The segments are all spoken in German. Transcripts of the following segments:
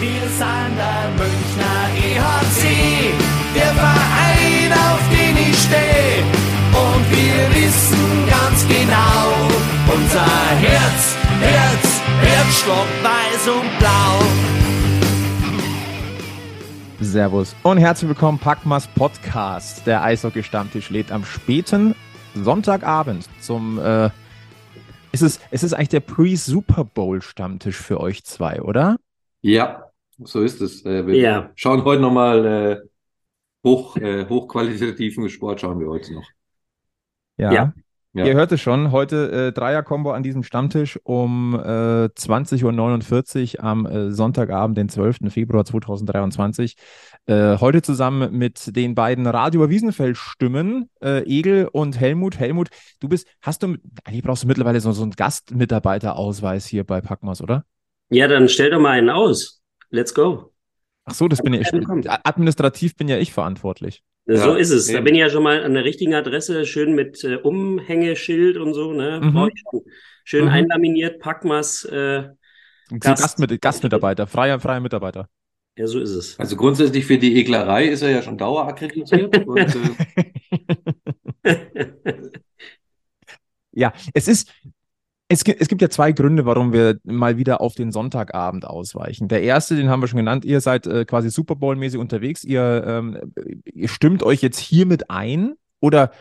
Wir sind der Münchner EHC, der Verein, auf den ich stehe. Und wir wissen ganz genau, unser Herz, Herz, Herzstock weiß und blau. Servus und herzlich willkommen, Packmas Podcast. Der Eishockey-Stammtisch lädt am späten Sonntagabend zum. Äh, ist es, es ist eigentlich der Pre-Super Bowl-Stammtisch für euch zwei, oder? Ja, so ist es. Äh, wir Ja. schauen heute nochmal äh, hoch, äh, hochqualitativen Sport, schauen wir heute noch. Ja. Ja. Ja. Ihr hört es schon, heute äh, Dreier-Kombo an diesem Stammtisch um äh, 20.49 Uhr am äh, Sonntagabend, den 12. Februar 2023. Äh, heute zusammen mit den beiden Radio Wiesenfeld-Stimmen, äh, Egel und Helmut. Helmut, du bist, hast du, eigentlich brauchst du mittlerweile so, so einen Gastmitarbeiterausweis hier bei Packmas, oder? Ja, dann stell doch mal einen aus. Let's go. Ach so, das bin ja ich. Administrativ bin ja ich verantwortlich. So Ja, ist es. Da bin ich ja schon mal an der richtigen Adresse, schön mit äh, Umhängeschild und so, ne? Mhm. Schön Mhm. einlaminiert, Packmas, äh, Gast. Gastmit Gastmitarbeiter, freier, freier Mitarbeiter. ja, so ist es. Also grundsätzlich für die Eglerei ist er ja schon dauerakkreditiert. und, äh, Ja, es ist, es gibt, es gibt ja zwei Gründe, warum wir mal wieder auf den Sonntagabend ausweichen. Der erste, den haben wir schon genannt, ihr seid äh, quasi Super Bowl-mäßig unterwegs, ihr, ähm, ihr stimmt euch jetzt hiermit ein oder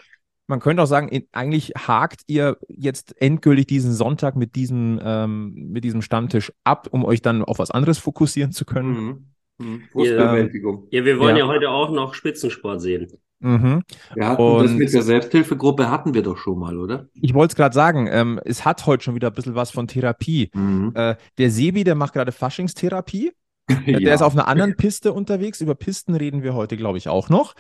man könnte auch sagen, in, eigentlich hakt ihr jetzt endgültig diesen Sonntag mit diesem, ähm, mit diesem Stammtisch ab, um euch dann auf was anderes fokussieren zu können. mhm. Mhm. Frustbewältigung. Ja, wir wollen Ja. ja. heute auch noch Spitzensport sehen. Mhm. Das Und- mit der Selbsthilfegruppe hatten wir doch schon mal, oder? Ich wollte es gerade sagen, ähm, es hat heute schon wieder ein bisschen was von Therapie. Mhm. Äh, der Sebi, der macht gerade Faschingstherapie. Äh, Der ist auf einer anderen Piste unterwegs. Über Pisten reden wir heute, glaube ich, auch noch.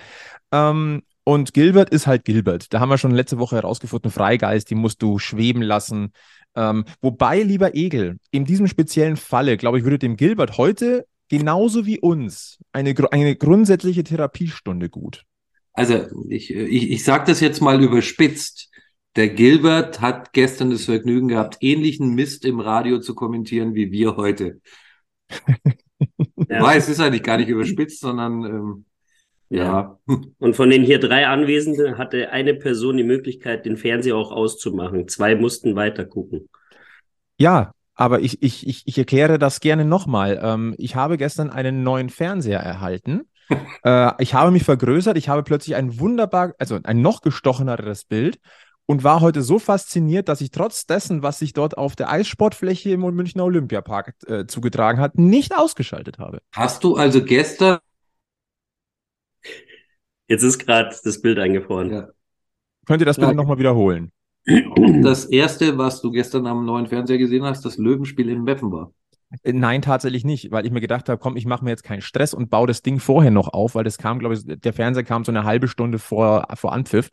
Ähm, und Gilbert ist halt Gilbert. Da haben wir schon letzte Woche herausgefunden, Freigeist, die musst du schweben lassen. Ähm, wobei, lieber Egel, in diesem speziellen Falle, glaube ich, würde dem Gilbert heute genauso wie uns eine, eine grundsätzliche Therapiestunde gut. Also ich, ich, ich sage das jetzt mal überspitzt. Der Gilbert hat gestern das Vergnügen gehabt, ähnlichen Mist im Radio zu kommentieren wie wir heute. Ja. Wobei, es ist eigentlich gar nicht überspitzt, sondern ähm, ja. Und von den hier drei Anwesenden hatte eine Person die Möglichkeit, den Fernseher auch auszumachen. Zwei mussten weiter gucken. Ja, aber ich, ich, ich, ich erkläre das gerne nochmal. Ähm, ich habe gestern einen neuen Fernseher erhalten. Äh, ich habe mich vergrößert. Ich habe plötzlich ein wunderbar, also ein noch gestocheneres Bild und war heute so fasziniert, dass ich trotz dessen, was sich dort auf der Eissportfläche im Münchner Olympiapark äh, zugetragen hat, nicht ausgeschaltet habe. Hast du also gestern, Jetzt ist gerade das Bild eingefroren. ja, Könnt ihr das bitte Ja. nochmal wiederholen? das erste, was du gestern am neuen Fernseher gesehen hast, das Löwenspiel in Meppen war? Äh, Nein, tatsächlich nicht, weil ich mir gedacht habe, komm, ich mache mir jetzt keinen Stress und baue das Ding vorher noch auf, weil das kam, glaube ich, der Fernseher kam so eine halbe Stunde vor, vor Anpfiff.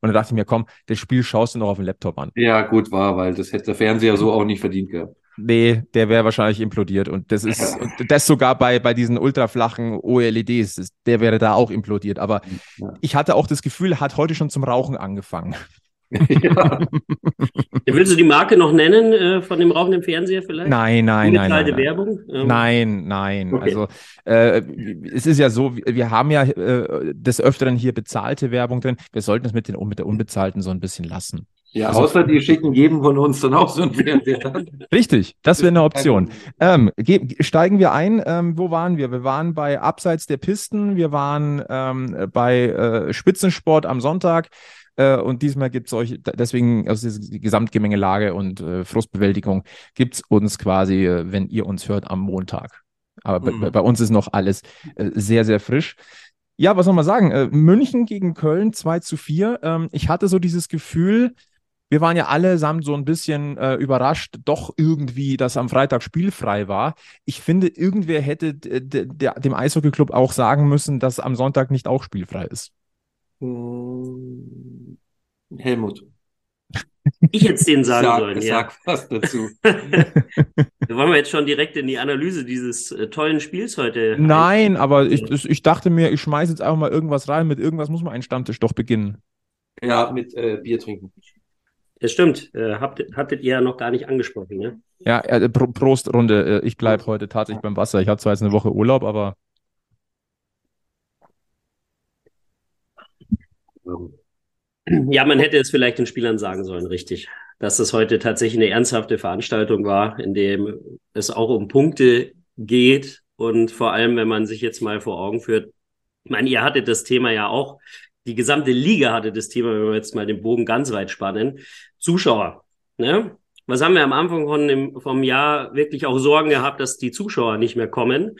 Und da dachte ich mir, komm, das Spiel schaust du noch auf dem Laptop an. Ja, gut war, weil das hätte der Fernseher so auch nicht verdient gehabt. Nee, der wäre wahrscheinlich implodiert. Und das ist, und das sogar bei, bei diesen ultraflachen OLEDs, der wäre da auch implodiert. Aber ich hatte auch das Gefühl, er hat heute schon zum Rauchen angefangen. ja. Willst du die Marke noch nennen äh, von dem rauchenden Fernseher vielleicht? Nein, nein, nein. Nein, Unbezahlte. Werbung? Ähm, Nein, nein. Okay. Also äh, es ist ja so, wir- wir haben ja äh, des Öfteren hier bezahlte Werbung drin. Wir sollten es mit, den, mit der unbezahlten so ein bisschen lassen. Ja, Also- außer die schicken jedem von uns dann auch so einen Fernseher. Richtig, das wäre eine Option. Ähm, ge- steigen wir ein. Ähm, wo waren wir? Wir waren bei Abseits der Pisten, wir waren ähm, bei äh, Spitzensport am Sonntag. Äh, und diesmal gibt es euch, deswegen, also diese- die Gesamtgemengelage und äh, Frustbewältigung gibt es uns quasi, äh, wenn ihr uns hört, am Montag. Aber bei- Mhm. bei, bei uns ist noch alles äh, sehr, sehr frisch. Ja, was soll man sagen? Äh, München gegen Köln 2 zu 4. Ähm, ich hatte so dieses Gefühl, wir waren ja allesamt so ein bisschen äh, überrascht, doch irgendwie, dass am Freitag spielfrei war. Ich finde, irgendwer hätte dem Eishockeyclub auch sagen müssen, dass am Sonntag nicht auch spielfrei ist. Hm, Helmut, Ich hätte es denen sagen sag, sollen, ja. sag was dazu. Da wollen wir jetzt schon direkt in die Analyse dieses äh, tollen Spiels heute. Nein, aber ich, ich dachte mir, ich schmeiße jetzt einfach mal irgendwas rein. Mit irgendwas muss man einen Stammtisch doch beginnen. Ja, mit äh, Bier trinken. Es stimmt. Äh, habt, hattet ihr ja noch gar nicht angesprochen, ne? Ja, äh, Prost, Runde. Äh, ich bleibe heute tatsächlich beim Wasser. Ich habe zwar jetzt eine Woche Urlaub, aber. Ja, man hätte es vielleicht den Spielern sagen sollen, richtig. Dass es heute tatsächlich eine ernsthafte Veranstaltung war, in dem es auch um Punkte geht. Und vor allem, wenn man sich jetzt mal vor Augen führt, ich meine, ihr hattet das Thema ja auch, die gesamte Liga hatte das Thema, wenn wir jetzt mal den Bogen ganz weit spannen, Zuschauer. Ne? Was haben wir am Anfang von dem, vom Jahr wirklich auch Sorgen gehabt, dass die Zuschauer nicht mehr kommen?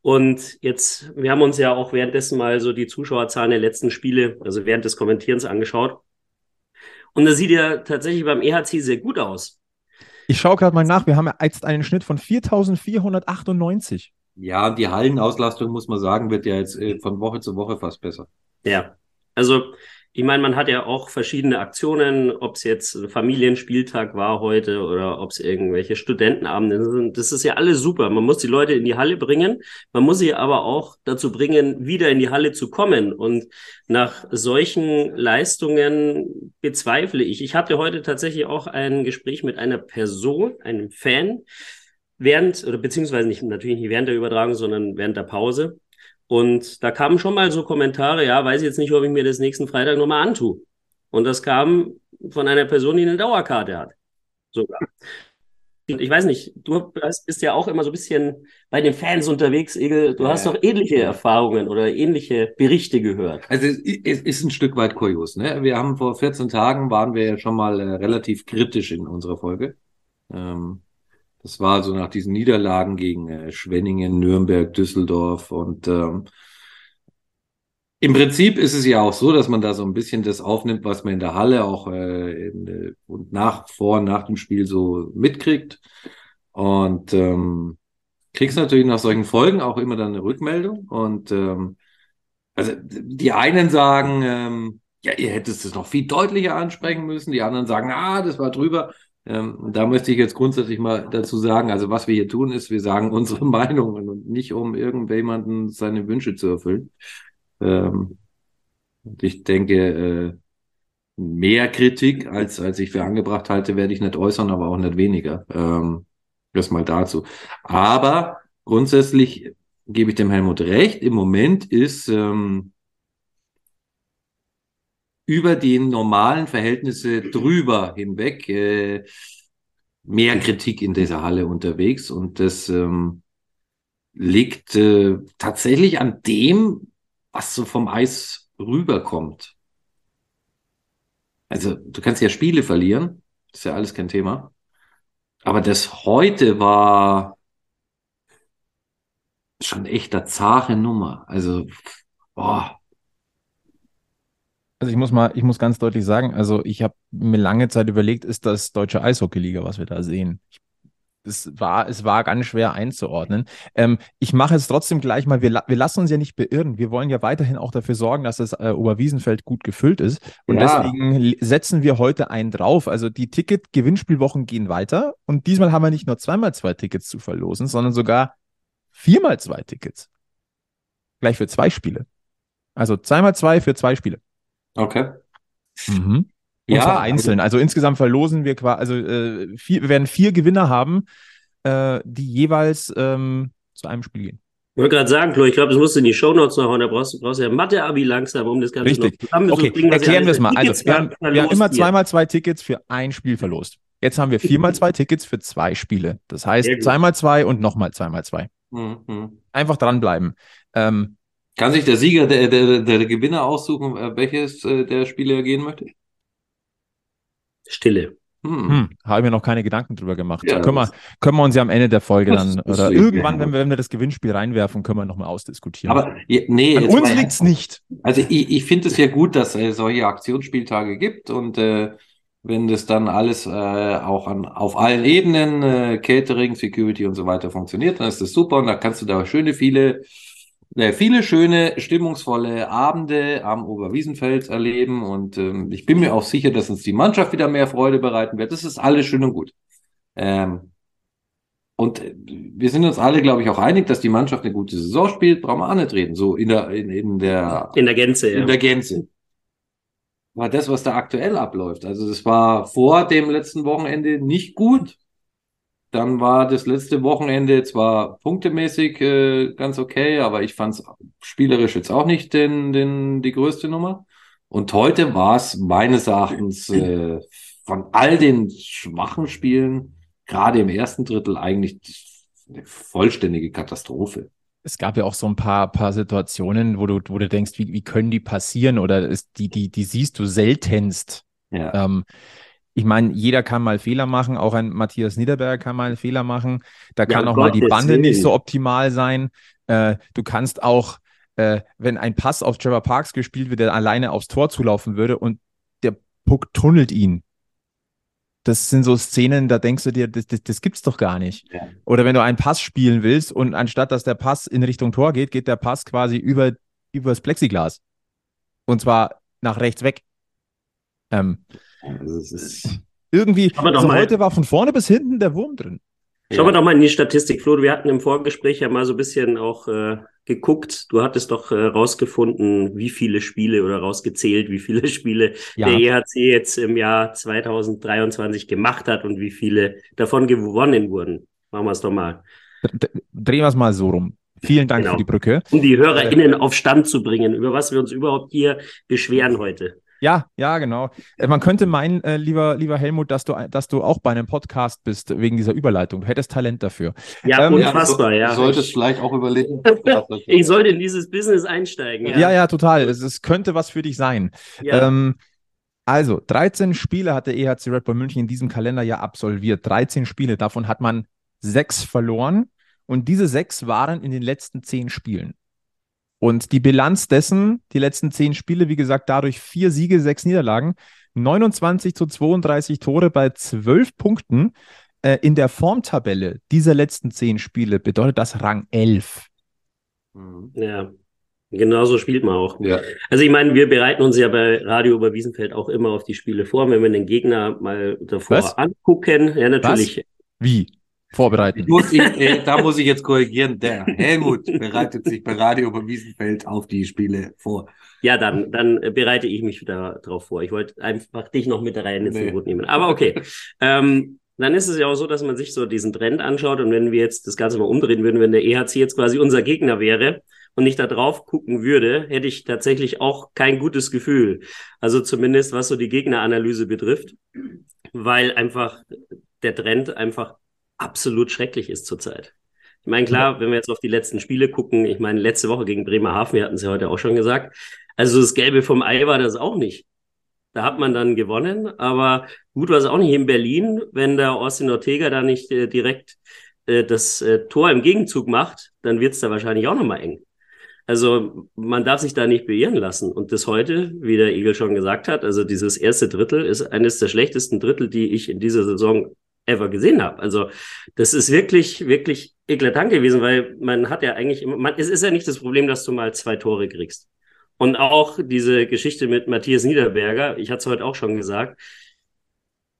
Und jetzt, wir haben uns ja auch währenddessen mal so die Zuschauerzahlen der letzten Spiele, also während des Kommentierens angeschaut. Und das sieht ja tatsächlich beim EHC sehr gut aus. Ich schaue gerade mal nach, wir haben jetzt einen Schnitt von 4498. Ja, die Hallenauslastung, muss man sagen, wird ja jetzt äh, von Woche zu Woche fast besser. Ja, also ich meine, man hat ja auch verschiedene Aktionen, ob es jetzt Familienspieltag war heute oder ob es irgendwelche Studentenabende sind. Das ist ja alles super. Man muss die Leute in die Halle bringen. Man muss sie aber auch dazu bringen, wieder in die Halle zu kommen. Und nach solchen Leistungen bezweifle ich. Ich hatte heute tatsächlich auch ein Gespräch mit einer Person, einem Fan, während, oder beziehungsweise nicht, natürlich nicht während der Übertragung, sondern während der Pause. Und da kamen schon mal so Kommentare, ja, weiß ich jetzt nicht, ob ich mir das nächsten Freitag nochmal antue. Und das kam von einer Person, die eine Dauerkarte hat. Sogar. Ich weiß nicht, du bist ja auch immer so ein bisschen bei den Fans unterwegs, Egel. Du hast doch ähnliche Erfahrungen oder ähnliche Berichte gehört. Also es ist ein Stück weit kurios. Ne? Wir haben vor 14 Tagen, waren wir ja schon mal äh, relativ kritisch in unserer Folge. Ähm, das war so nach diesen Niederlagen gegen äh, Schwenningen, Nürnberg, Düsseldorf und ähm, im Prinzip ist es ja auch so, dass man da so ein bisschen das aufnimmt, was man in der Halle auch äh, in, äh, und nach, vor nach dem Spiel so mitkriegt. Und ähm, kriegst natürlich nach solchen Folgen auch immer dann eine Rückmeldung. Und ähm, also die einen sagen, ähm, ja, ihr hättest es noch viel deutlicher ansprechen müssen. Die anderen sagen, ah, das war drüber. Ähm, da möchte ich jetzt grundsätzlich mal dazu sagen, also was wir hier tun, ist, wir sagen unsere Meinungen und nicht um irgendjemanden seine Wünsche zu erfüllen. Ähm, und ich denke, äh, mehr Kritik, als, als ich für angebracht halte, werde ich nicht äußern, aber auch nicht weniger. Ähm, das mal dazu. Aber grundsätzlich gebe ich dem Helmut recht. Im Moment ist ähm, über die normalen Verhältnisse drüber hinweg äh, mehr Kritik in dieser Halle unterwegs und das ähm, liegt äh, tatsächlich an dem, was so vom Eis rüberkommt. Also du kannst ja Spiele verlieren, ist ja alles kein Thema. Aber das heute war schon echt eine zahre Nummer. Also, boah, also ich muss mal, ich muss ganz deutlich sagen, also ich habe mir lange Zeit überlegt, ist das deutsche Eishockeyliga, was wir da sehen? es war, es war ganz schwer einzuordnen. Ähm, ich mache es trotzdem gleich mal. Wir, wir lassen uns ja nicht beirren. Wir wollen ja weiterhin auch dafür sorgen, dass das äh, Oberwiesenfeld gut gefüllt ist. Und ja. deswegen setzen wir heute einen drauf. Also die Ticket-Gewinnspielwochen gehen weiter. Und diesmal haben wir nicht nur zweimal zwei Tickets zu verlosen, sondern sogar viermal zwei Tickets. Gleich für zwei Spiele. Also zweimal zwei für zwei Spiele. Okay. Mhm. Und ja, zwar einzeln. Also, also insgesamt verlosen wir quasi, also äh, vier, wir werden vier Gewinner haben, äh, die jeweils ähm, zu einem Spiel gehen. Ich wollte gerade sagen, Flo, ich glaube, das musst du in die Shownotes noch hauen. Da brauchst du brauchst ja Mathe-Abi langsam, um das Ganze Richtig. noch Okay, bringen, erklären wir es mal. Also, wir haben, wir haben immer zweimal zwei Tickets für ein Spiel verlost. Jetzt haben wir viermal zwei Tickets für zwei Spiele. Das heißt, zweimal zwei und nochmal zweimal zwei. Mhm. Einfach dranbleiben. Ähm, kann sich der Sieger, der, der, der Gewinner aussuchen, äh, welches äh, der Spiele er gehen möchte? Stille. Hm. Hm, habe mir noch keine Gedanken drüber gemacht. Ja, können, wir, können wir uns ja am Ende der Folge dann oder irgendwann, wenn wir, wenn wir das Gewinnspiel reinwerfen, können wir nochmal ausdiskutieren. Aber nee, an uns liegt es nicht. Also ich, ich finde es ja gut, dass es solche Aktionsspieltage gibt und äh, wenn das dann alles äh, auch an, auf allen Ebenen, äh, Catering, Security und so weiter funktioniert, dann ist das super und da kannst du da schöne viele äh, viele schöne, stimmungsvolle Abende am Oberwiesenfeld erleben und ähm, ich bin mir auch sicher, dass uns die Mannschaft wieder mehr Freude bereiten wird. Das ist alles schön und gut. Ähm, und wir sind uns alle, glaube ich, auch einig, dass die Mannschaft eine gute Saison spielt, brauchen wir auch nicht reden. So in der, in, in der, in der Gänze, ja. In der Gänze. war das, was da aktuell abläuft. Also das war vor dem letzten Wochenende nicht gut. Dann war das letzte Wochenende zwar punktemäßig äh, ganz okay, aber ich fand es spielerisch jetzt auch nicht den, den, die größte Nummer. Und heute war es meines Erachtens äh, von all den schwachen Spielen, gerade im ersten Drittel, eigentlich eine vollständige Katastrophe. Es gab ja auch so ein paar, paar Situationen, wo du, wo du denkst, wie, wie können die passieren? Oder ist, die, die, die siehst du seltenst. Ja. Ähm, ich meine, jeder kann mal Fehler machen, auch ein Matthias Niederberger kann mal einen Fehler machen. Da kann ja, auch Gott, mal die Bande Willen. nicht so optimal sein. Äh, du kannst auch, äh, wenn ein Pass auf Trevor Parks gespielt wird, der alleine aufs Tor zulaufen würde und der Puck tunnelt ihn. Das sind so Szenen, da denkst du dir, das, das, das gibt's doch gar nicht. Ja. Oder wenn du einen Pass spielen willst und anstatt dass der Pass in Richtung Tor geht, geht der Pass quasi über, über das Plexiglas. Und zwar nach rechts weg. Ähm, also ist irgendwie, also heute war von vorne bis hinten der Wurm drin. Schauen wir doch mal in die Statistik, Flo. Wir hatten im Vorgespräch ja mal so ein bisschen auch äh, geguckt. Du hattest doch äh, rausgefunden, wie viele Spiele oder rausgezählt, wie viele Spiele ja. der EHC jetzt im Jahr 2023 gemacht hat und wie viele davon gewonnen wurden. Machen wir es doch mal. Drehen wir es mal so rum. Vielen Dank genau. für die Brücke. Um die HörerInnen auf Stand zu bringen, über was wir uns überhaupt hier beschweren heute. Ja, ja, genau. Äh, man könnte meinen, äh, lieber, lieber Helmut, dass du, dass du auch bei einem Podcast bist wegen dieser Überleitung. Du hättest Talent dafür. Ja, ähm, unfassbar, ja. Du solltest vielleicht auch überlegen. ich sollte in dieses Business einsteigen. Ja, ja, ja total. Es, es, könnte was für dich sein. Ja. Ähm, also, 13 Spiele hat der EHC Red Bull München in diesem Kalenderjahr absolviert. 13 Spiele, davon hat man sechs verloren. Und diese sechs waren in den letzten zehn Spielen. Und die Bilanz dessen, die letzten zehn Spiele, wie gesagt, dadurch vier Siege, sechs Niederlagen, 29 zu 32 Tore bei zwölf Punkten. Äh, in der Formtabelle dieser letzten zehn Spiele bedeutet das Rang 11. Mhm. Ja, Genau so spielt man auch. Ja. Also ich meine, wir bereiten uns ja bei Radio über Wiesenfeld auch immer auf die Spiele vor, wenn wir den Gegner mal davor Was? angucken. Ja, natürlich. Was? Wie? Vorbereiten. Muss ich, äh, da muss ich jetzt korrigieren. Der Helmut bereitet sich bei Radio über Wiesenfeld auf die Spiele vor. Ja, dann, dann bereite ich mich wieder darauf vor. Ich wollte einfach dich noch mit rein ins nee. Boot nehmen. Aber okay. ähm, dann ist es ja auch so, dass man sich so diesen Trend anschaut und wenn wir jetzt das Ganze mal umdrehen würden, wenn der EHC jetzt quasi unser Gegner wäre und ich da drauf gucken würde, hätte ich tatsächlich auch kein gutes Gefühl. Also zumindest was so die Gegneranalyse betrifft, weil einfach der Trend einfach absolut schrecklich ist zurzeit. Ich meine, klar, wenn wir jetzt auf die letzten Spiele gucken, ich meine, letzte Woche gegen Bremerhaven, wir hatten es ja heute auch schon gesagt, also das Gelbe vom Ei war das auch nicht. Da hat man dann gewonnen, aber gut war es auch nicht in Berlin, wenn der Austin Ortega da nicht äh, direkt äh, das äh, Tor im Gegenzug macht, dann wird es da wahrscheinlich auch nochmal eng. Also man darf sich da nicht beirren lassen. Und das heute, wie der Igel schon gesagt hat, also dieses erste Drittel ist eines der schlechtesten Drittel, die ich in dieser Saison ever gesehen habe. Also das ist wirklich, wirklich eklatant gewesen, weil man hat ja eigentlich immer, man, es ist ja nicht das Problem, dass du mal zwei Tore kriegst. Und auch diese Geschichte mit Matthias Niederberger, ich hatte es heute auch schon gesagt,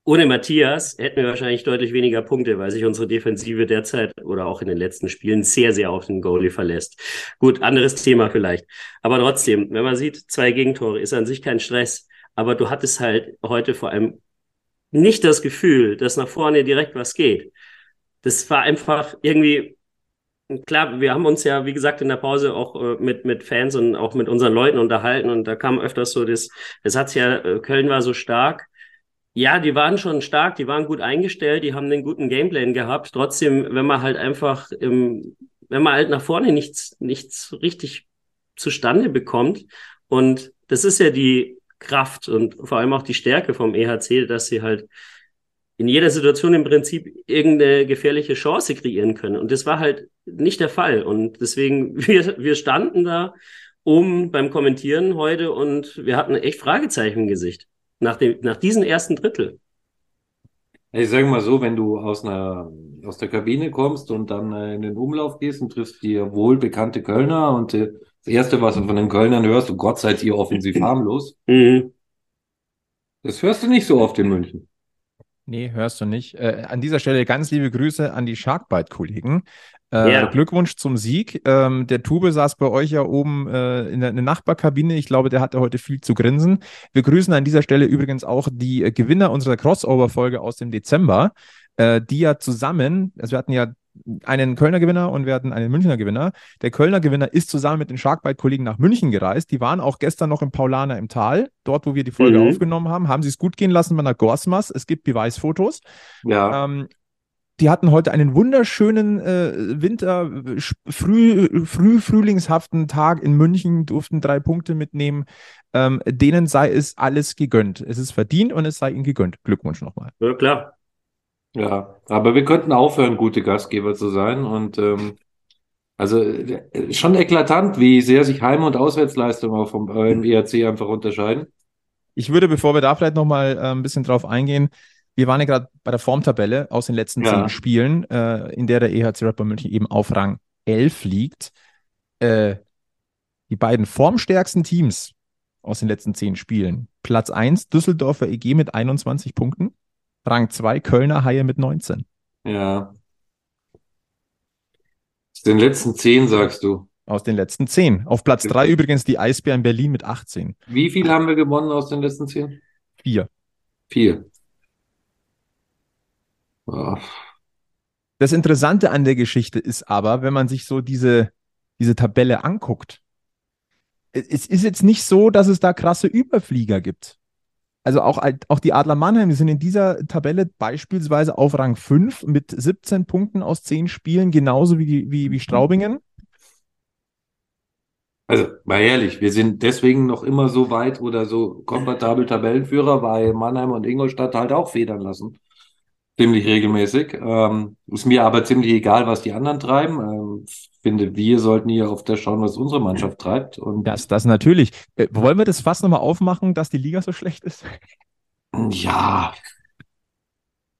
ohne Matthias hätten wir wahrscheinlich deutlich weniger Punkte, weil sich unsere Defensive derzeit oder auch in den letzten Spielen sehr, sehr auf den Goalie verlässt. Gut, anderes Thema vielleicht. Aber trotzdem, wenn man sieht, zwei Gegentore ist an sich kein Stress. Aber du hattest halt heute vor allem nicht das Gefühl, dass nach vorne direkt was geht. Das war einfach irgendwie, klar, wir haben uns ja, wie gesagt, in der Pause auch äh, mit, mit Fans und auch mit unseren Leuten unterhalten und da kam öfters so das, das hat's ja, äh, Köln war so stark. Ja, die waren schon stark, die waren gut eingestellt, die haben einen guten Gameplan gehabt. Trotzdem, wenn man halt einfach, im, wenn man halt nach vorne nichts, nichts richtig zustande bekommt und das ist ja die Kraft und vor allem auch die Stärke vom EHC, dass sie halt in jeder Situation im Prinzip irgendeine gefährliche Chance kreieren können. Und das war halt nicht der Fall. Und deswegen, wir, wir standen da um beim Kommentieren heute und wir hatten echt Fragezeichen im Gesicht nach, dem, nach diesem ersten Drittel. Ich sage mal so, wenn du aus einer aus der Kabine kommst und dann äh, in den Umlauf gehst und triffst dir wohlbekannte Kölner und äh, das Erste, was du von den Kölnern hörst, du Gott seid ihr offensiv harmlos. Mhm. Das hörst du nicht so oft in München. Nee, hörst du nicht. Äh, an dieser Stelle ganz liebe Grüße an die Sharkbite-Kollegen. Äh, ja. Glückwunsch zum Sieg. Ähm, der Tube saß bei euch ja oben äh, in, der, in, der, Nachbarkabine. Ich glaube, der hatte heute viel zu grinsen. Wir grüßen an dieser Stelle übrigens auch die äh, Gewinner unserer Crossover-Folge aus dem Dezember, äh, die ja zusammen, also wir hatten ja einen Kölner Gewinner und wir hatten einen Münchner Gewinner. Der Kölner Gewinner ist zusammen mit den Sharkbite-Kollegen nach München gereist. Die waren auch gestern noch im Paulaner im Tal, dort, wo wir die Folge mhm. aufgenommen haben. Haben sie es gut gehen lassen bei einer Gorsmas. Es gibt Beweisfotos. Ja. Ähm, die hatten heute einen wunderschönen äh, Winter, früh, früh frühlingshaften Tag in München, durften drei Punkte mitnehmen. Ähm, denen sei es alles gegönnt. Es ist verdient und es sei ihnen gegönnt. Glückwunsch nochmal. Ja, klar. Ja, aber wir könnten aufhören, gute Gastgeber zu sein. Und ähm, also äh, schon eklatant, wie sehr sich Heim- und Auswärtsleistungen auch vom äh, im ERC einfach unterscheiden. Ich würde, bevor wir da vielleicht nochmal äh, ein bisschen drauf eingehen, wir waren ja gerade bei der Formtabelle aus den letzten ja. zehn Spielen, äh, in der der EHC Rapper München eben auf Rang 11 liegt. Äh, die beiden formstärksten Teams aus den letzten zehn Spielen. Platz 1 Düsseldorfer EG mit 21 Punkten. Rang 2 Kölner Haie mit 19. Ja. Aus den letzten zehn, sagst du. Aus den letzten zehn. Auf Platz 3 übrigens die Eisbären Berlin mit 18. Wie viel haben wir gewonnen aus den letzten zehn? Vier. Vier. Das Interessante an der Geschichte ist aber, wenn man sich so diese, diese Tabelle anguckt, es ist jetzt nicht so, dass es da krasse Überflieger gibt. Also auch, auch die Adler Mannheim die sind in dieser Tabelle beispielsweise auf Rang 5 mit 17 Punkten aus 10 Spielen, genauso wie, die, wie, wie Straubingen. Also, mal ehrlich, wir sind deswegen noch immer so weit oder so komfortabel Tabellenführer, weil Mannheim und Ingolstadt halt auch federn lassen ziemlich regelmäßig. Ähm, ist mir aber ziemlich egal, was die anderen treiben. Ähm, finde, wir sollten hier auf das schauen, was unsere Mannschaft treibt. Und das, das natürlich. Äh, wollen wir das fast nochmal aufmachen, dass die Liga so schlecht ist? Ja.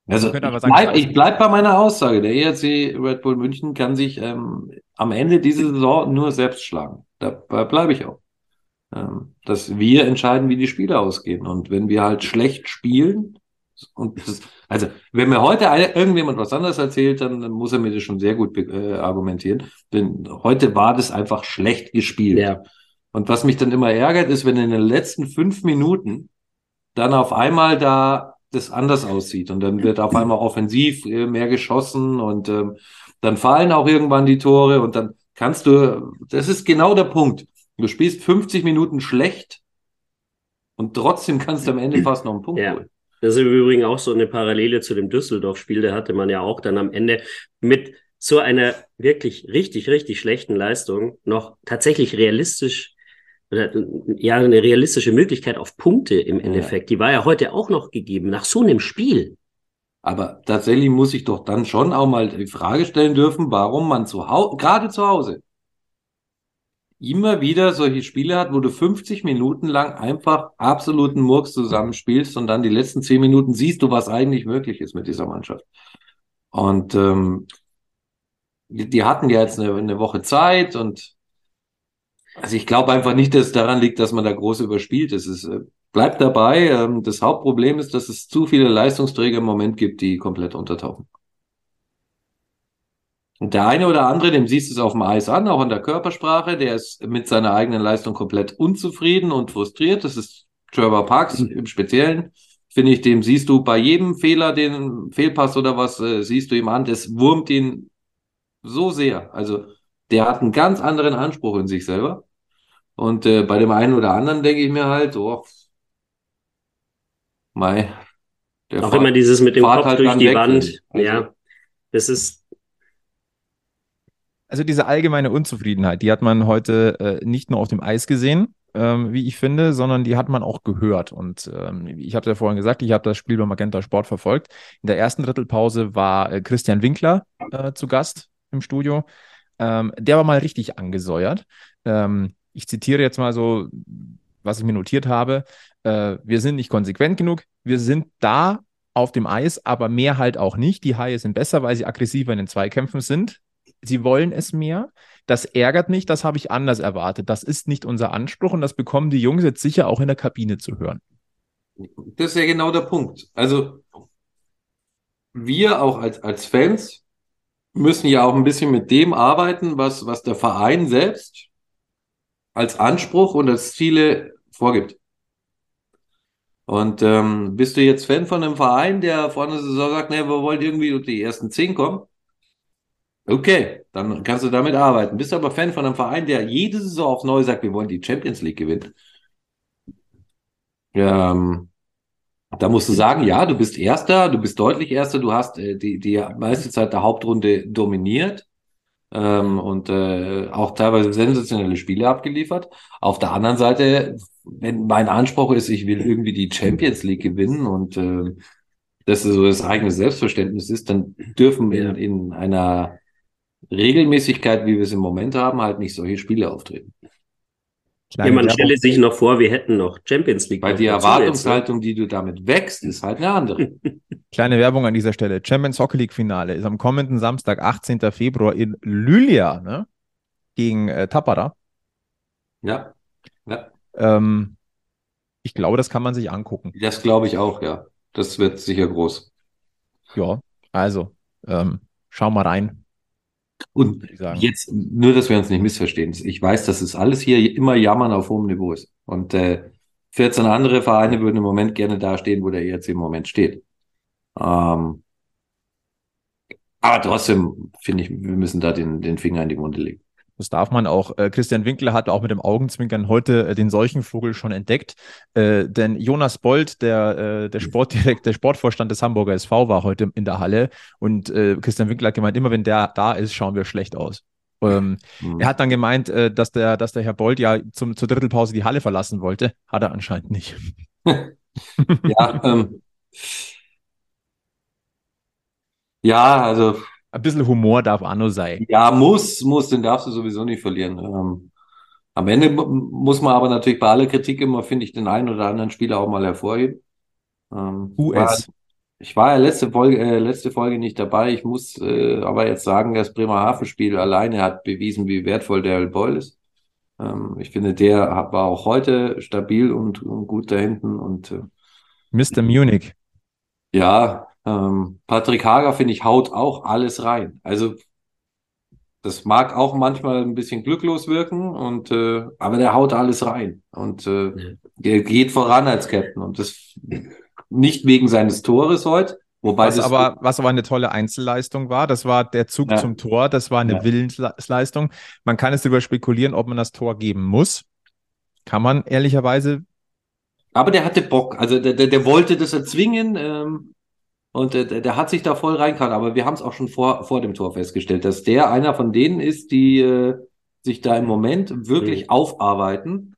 Also, ich bleib, ich bleib bei meiner Aussage. Der ERC Red Bull München kann sich ähm, am Ende dieser Saison nur selbst schlagen. Da bleibe ich auch. Ähm, dass wir entscheiden, wie die Spiele ausgehen. Und wenn wir halt schlecht spielen, und das, also, wenn mir heute eine, irgendjemand was anderes erzählt, dann muss er mir das schon sehr gut äh, argumentieren. Denn heute war das einfach schlecht gespielt. Ja. Und was mich dann immer ärgert, ist, wenn in den letzten fünf Minuten dann auf einmal da das anders aussieht und dann wird auf einmal offensiv äh, mehr geschossen und ähm, dann fallen auch irgendwann die Tore und dann kannst du, das ist genau der Punkt. Du spielst 50 Minuten schlecht und trotzdem kannst du am Ende fast noch einen Punkt ja. holen. Das ist im Übrigen auch so eine Parallele zu dem Düsseldorf-Spiel. Da hatte man ja auch dann am Ende mit so einer wirklich richtig, richtig schlechten Leistung noch tatsächlich realistisch oder ja eine realistische Möglichkeit auf Punkte im Endeffekt. Ja. Die war ja heute auch noch gegeben nach so einem Spiel. Aber tatsächlich muss ich doch dann schon auch mal die Frage stellen dürfen, warum man zu Hause, gerade zu Hause, immer wieder solche Spiele hat, wo du 50 Minuten lang einfach absoluten Murks zusammenspielst und dann die letzten 10 Minuten siehst du, was eigentlich möglich ist mit dieser Mannschaft. Und ähm, die, die hatten ja jetzt eine, eine Woche Zeit und also ich glaube einfach nicht, dass es daran liegt, dass man da groß überspielt. Es ist, äh, bleibt dabei. Ähm, das Hauptproblem ist, dass es zu viele Leistungsträger im Moment gibt, die komplett untertauchen. Und der eine oder andere, dem siehst du es auf dem Eis an, auch in der Körpersprache, der ist mit seiner eigenen Leistung komplett unzufrieden und frustriert. Das ist Trevor Parks mhm. im Speziellen. Finde ich, dem siehst du bei jedem Fehler, den Fehlpass oder was, äh, siehst du ihm an, das wurmt ihn so sehr. Also der hat einen ganz anderen Anspruch in sich selber. Und äh, bei dem einen oder anderen denke ich mir halt, oh, mei. Auch Fahrt, immer dieses mit dem Kopf halt durch die Wand. Also, ja, das ist also diese allgemeine Unzufriedenheit, die hat man heute äh, nicht nur auf dem Eis gesehen, ähm, wie ich finde, sondern die hat man auch gehört. Und ähm, ich habe es ja vorhin gesagt, ich habe das Spiel beim Magenta Sport verfolgt. In der ersten Drittelpause war äh, Christian Winkler äh, zu Gast im Studio. Ähm, der war mal richtig angesäuert. Ähm, ich zitiere jetzt mal so, was ich mir notiert habe. Äh, wir sind nicht konsequent genug. Wir sind da auf dem Eis, aber mehr halt auch nicht. Die Haie sind besser, weil sie aggressiver in den Zweikämpfen sind sie wollen es mehr. Das ärgert mich, das habe ich anders erwartet. Das ist nicht unser Anspruch und das bekommen die Jungs jetzt sicher auch in der Kabine zu hören. Das ist ja genau der Punkt. Also wir auch als, als Fans müssen ja auch ein bisschen mit dem arbeiten, was, was der Verein selbst als Anspruch und als Ziele vorgibt. Und ähm, bist du jetzt Fan von einem Verein, der vor einer Saison sagt, nee, wir wollen irgendwie die ersten zehn kommen? Okay, dann kannst du damit arbeiten. Bist du aber Fan von einem Verein, der jede Saison aufs Neue sagt, wir wollen die Champions League gewinnen? Ähm, da musst du sagen, ja, du bist Erster, du bist deutlich Erster, du hast äh, die, die meiste Zeit der Hauptrunde dominiert ähm, und äh, auch teilweise sensationelle Spiele abgeliefert. Auf der anderen Seite, wenn mein Anspruch ist, ich will irgendwie die Champions League gewinnen und äh, das so das eigene Selbstverständnis ist, dann dürfen in, in einer Regelmäßigkeit, wie wir es im Moment haben, halt nicht solche Spiele auftreten. Kleine ja, man stelle sich noch vor, wir hätten noch Champions League. Weil die Erwartungshaltung, die du damit wächst, ist halt eine andere. Kleine Werbung an dieser Stelle. Champions Hockey League Finale ist am kommenden Samstag, 18. Februar in Lylia, ne? Gegen äh, Tapara. Ja. ja. Ähm, ich glaube, das kann man sich angucken. Das glaube ich auch, ja. Das wird sicher groß. Ja, also, ähm, schau mal rein. Und jetzt, nur, dass wir uns nicht missverstehen. Ich weiß, dass es alles hier immer Jammern auf hohem Niveau ist. Und äh, 14 andere Vereine würden im Moment gerne dastehen, wo der ERC im Moment steht. Ähm, aber trotzdem finde ich, wir müssen da den, den Finger in die Wunde legen. Das darf man auch. Äh, Christian Winkler hat auch mit dem Augenzwinkern heute äh, den Seuchenvogel schon entdeckt. Äh, denn Jonas Bold, der, äh, der Sportdirekt, der Sportvorstand des Hamburger SV, war heute in der Halle. Und äh, Christian Winkler hat gemeint, immer wenn der da ist, schauen wir schlecht aus. Ähm, mhm. Er hat dann gemeint, äh, dass, der, dass der Herr Bold ja zum, zur Drittelpause die Halle verlassen wollte. Hat er anscheinend nicht. ja, ähm, ja, also ein bisschen Humor darf auch nur sein. Ja, muss, muss, den darfst du sowieso nicht verlieren. Ähm, am Ende muss man aber natürlich bei aller Kritik immer, finde ich, den einen oder anderen Spieler auch mal hervorheben. Ähm, US. War, ich war ja letzte Folge, äh, letzte Folge nicht dabei. Ich muss äh, aber jetzt sagen, das Bremerhaven-Spiel alleine hat bewiesen, wie wertvoll der Boyle ist. Ähm, ich finde, der war auch heute stabil und, und gut da hinten und äh, Mr. Munich. Ja, ähm, Patrick Hager, finde ich, haut auch alles rein. Also das mag auch manchmal ein bisschen glücklos wirken, und äh, aber der haut alles rein und äh, der geht voran als Captain und das nicht wegen seines Tores heute. Wobei was aber, was aber eine tolle Einzelleistung war, das war der Zug ja. zum Tor, das war eine ja. Willensleistung. Man kann es darüber spekulieren, ob man das Tor geben muss. Kann man ehrlicherweise. Aber der hatte Bock, also der, der, der wollte das erzwingen. Ähm, und äh, der hat sich da voll reingehauen, aber wir haben es auch schon vor, vor dem Tor festgestellt, dass der einer von denen ist, die äh, sich da im Moment wirklich mhm. aufarbeiten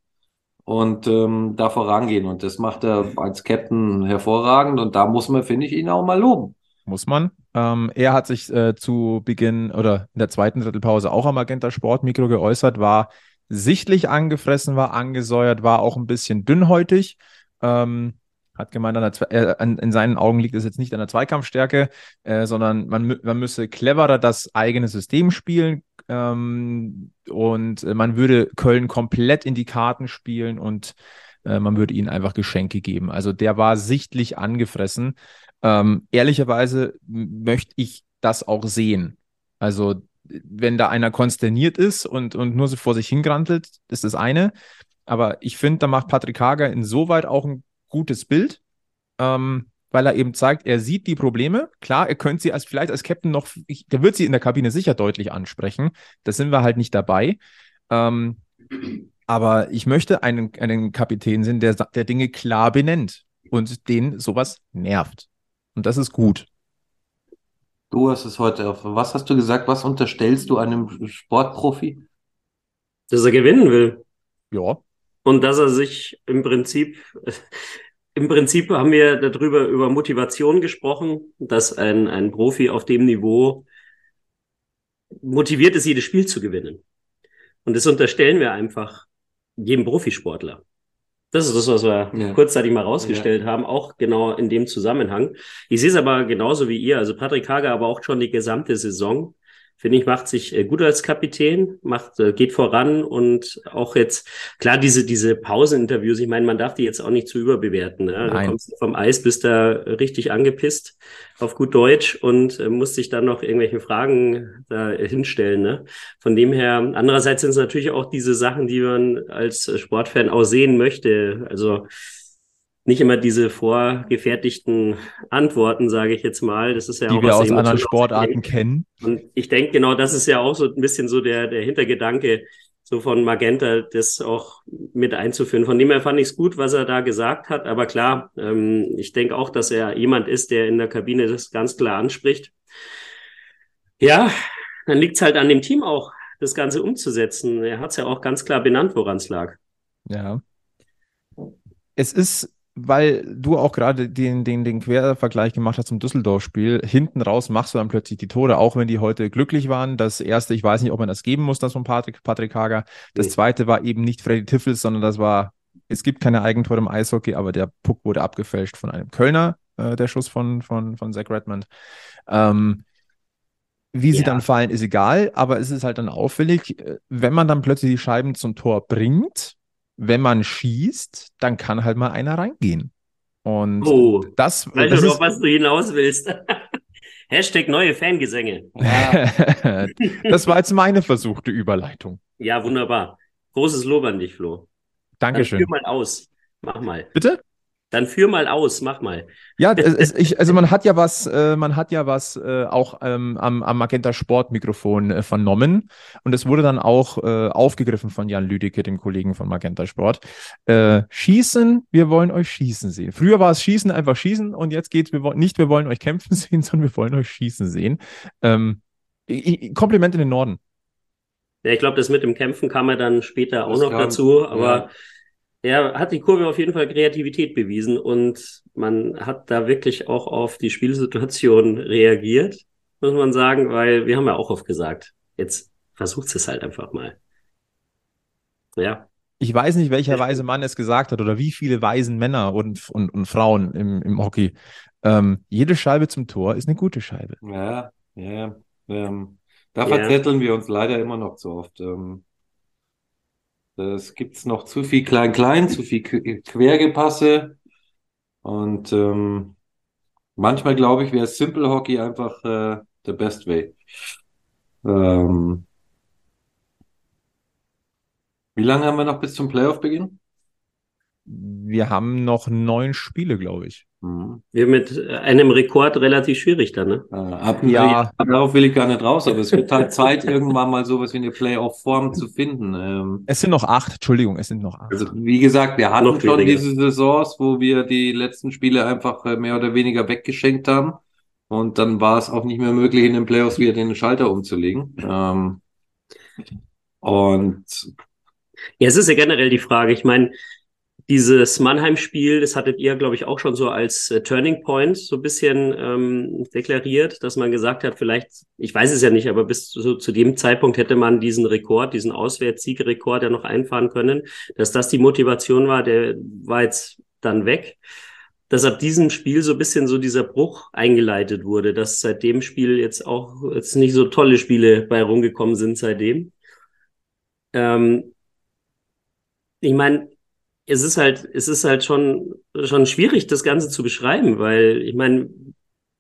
und ähm, da vorangehen. Und das macht er als Captain hervorragend und da muss man, finde ich, ihn auch mal loben. Muss man. Ähm, er hat sich äh, zu Beginn oder in der zweiten Drittelpause auch am Magenta Sportmikro geäußert, war sichtlich angefressen, war angesäuert, war auch ein bisschen dünnhäutig. Ähm, hat gemeint, der, äh, an, in seinen Augen liegt es jetzt nicht an der Zweikampfstärke, äh, sondern man, man müsse cleverer das eigene System spielen ähm, und äh, man würde Köln komplett in die Karten spielen und äh, man würde ihnen einfach Geschenke geben. Also der war sichtlich angefressen. Ähm, ehrlicherweise möchte ich das auch sehen. Also wenn da einer konsterniert ist und, und nur so vor sich hingrantelt, ist das eine. Aber ich finde, da macht Patrick Hager insoweit auch ein gutes Bild, ähm, weil er eben zeigt, er sieht die Probleme. Klar, er könnte sie als vielleicht als Captain noch, ich, der wird sie in der Kabine sicher deutlich ansprechen. Da sind wir halt nicht dabei. Ähm, aber ich möchte einen, einen Kapitän sehen, der, der Dinge klar benennt und den sowas nervt. Und das ist gut. Du hast es heute auf. Was hast du gesagt? Was unterstellst du einem Sportprofi? Dass er gewinnen will. Ja. Und dass er sich im Prinzip im Prinzip haben wir darüber über Motivation gesprochen, dass ein, ein Profi auf dem Niveau motiviert ist, jedes Spiel zu gewinnen. Und das unterstellen wir einfach jedem Profisportler. Das ist das, was wir ja. kurzzeitig mal rausgestellt ja. haben, auch genau in dem Zusammenhang. Ich sehe es aber genauso wie ihr. Also Patrick Hager aber auch schon die gesamte Saison finde ich, macht sich äh, gut als Kapitän, macht, äh, geht voran und auch jetzt, klar, diese, diese Pauseninterviews, ich meine, man darf die jetzt auch nicht zu überbewerten. Ne? Du kommst vom Eis, bist da richtig angepisst auf gut Deutsch und äh, musst dich dann noch irgendwelche Fragen da hinstellen. Ne? Von dem her, andererseits sind es natürlich auch diese Sachen, die man als Sportfan auch sehen möchte. Also nicht immer diese vorgefertigten Antworten, sage ich jetzt mal. Das ist ja die auch wir aus anderen Sportarten kennen. Und ich denke, genau, das ist ja auch so ein bisschen so der, der Hintergedanke so von Magenta, das auch mit einzuführen. Von dem her fand ich es gut, was er da gesagt hat. Aber klar, ähm, ich denke auch, dass er jemand ist, der in der Kabine das ganz klar anspricht. Ja, dann liegt es halt an dem Team auch, das Ganze umzusetzen. Er hat es ja auch ganz klar benannt, woran es lag. Ja. Es ist weil du auch gerade den, den, den Quervergleich gemacht hast zum Düsseldorf-Spiel, hinten raus machst du dann plötzlich die Tore, auch wenn die heute glücklich waren. Das erste, ich weiß nicht, ob man das geben muss, das von Patrick, Patrick Hager. Das nee. zweite war eben nicht Freddy Tiffels, sondern das war, es gibt keine Eigentore im Eishockey, aber der Puck wurde abgefälscht von einem Kölner, äh, der Schuss von, von, von Zach Redmond. Ähm, wie sie ja. dann fallen, ist egal, aber es ist halt dann auffällig, äh, wenn man dann plötzlich die Scheiben zum Tor bringt, wenn man schießt, dann kann halt mal einer reingehen. Und oh, das, weil das doch, was du hinaus willst. Hashtag neue Fangesänge. Ja. das war jetzt meine versuchte Überleitung. Ja, wunderbar. Großes Lob an dich, Flo. Dankeschön. Dann führ mal aus. Mach mal. Bitte? Dann führ mal aus, mach mal. Ja, es, ich, also man hat ja was, äh, man hat ja was äh, auch ähm, am, am Magenta Sport-Mikrofon äh, vernommen und es wurde dann auch äh, aufgegriffen von Jan Lüdecke, dem Kollegen von Magenta Sport. Äh, schießen, wir wollen euch schießen sehen. Früher war es Schießen, einfach schießen und jetzt geht's, wir wollen nicht, wir wollen euch kämpfen sehen, sondern wir wollen euch schießen sehen. Ähm, Kompliment in den Norden. Ja, ich glaube, das mit dem Kämpfen kam ja dann später auch das noch kam, dazu, aber ja er hat die Kurve auf jeden Fall Kreativität bewiesen und man hat da wirklich auch auf die Spielsituation reagiert, muss man sagen, weil wir haben ja auch oft gesagt, jetzt versucht es halt einfach mal. Ja. Ich weiß nicht, welcher weise Mann es gesagt hat oder wie viele weisen Männer und, und, und Frauen im, im Hockey. Ähm, jede Scheibe zum Tor ist eine gute Scheibe. Ja, ja. Ähm, da ja. verzetteln wir uns leider immer noch zu oft. Ähm, es gibt noch zu viel Klein-Klein, zu viel Quergepasse. Und ähm, manchmal glaube ich, wäre Simple Hockey einfach äh, the best way. Ähm, wie lange haben wir noch bis zum Playoff-Beginn? Wir haben noch neun Spiele, glaube ich. Mhm. Wir mit einem Rekord relativ schwierig dann, ne? Ab, ja. Darauf will ich gar nicht raus, aber es wird halt Zeit, irgendwann mal sowas wie eine Playoff-Form zu finden. Ähm, es sind noch acht, Entschuldigung, es sind noch acht. Also, wie gesagt, wir hatten schon weniger. diese Saisons, wo wir die letzten Spiele einfach äh, mehr oder weniger weggeschenkt haben. Und dann war es auch nicht mehr möglich, in den Playoffs wieder den Schalter umzulegen. Ähm, und ja, es ist ja generell die Frage. Ich meine, dieses Mannheim-Spiel, das hattet ihr, glaube ich, auch schon so als äh, Turning Point so ein bisschen ähm, deklariert, dass man gesagt hat, vielleicht, ich weiß es ja nicht, aber bis zu, zu dem Zeitpunkt hätte man diesen Rekord, diesen Auswärtssiegrekord ja noch einfahren können, dass das die Motivation war, der war jetzt dann weg. Dass ab diesem Spiel so ein bisschen so dieser Bruch eingeleitet wurde, dass seit dem Spiel jetzt auch jetzt nicht so tolle Spiele bei rumgekommen sind seitdem. Ähm, ich meine, es ist halt, es ist halt schon, schon schwierig, das Ganze zu beschreiben, weil ich meine,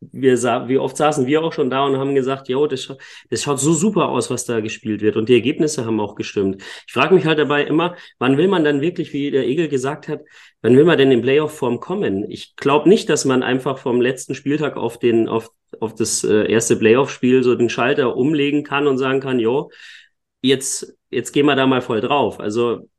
wir sah, wie oft saßen wir auch schon da und haben gesagt, jo, das, scha das schaut so super aus, was da gespielt wird. Und die Ergebnisse haben auch gestimmt. Ich frage mich halt dabei immer, wann will man dann wirklich, wie der Egel gesagt hat, wann will man denn in Playoff-Form kommen? Ich glaube nicht, dass man einfach vom letzten Spieltag auf den, auf, auf das äh, erste Playoff-Spiel so den Schalter umlegen kann und sagen kann, jo, jetzt, jetzt gehen wir da mal voll drauf. Also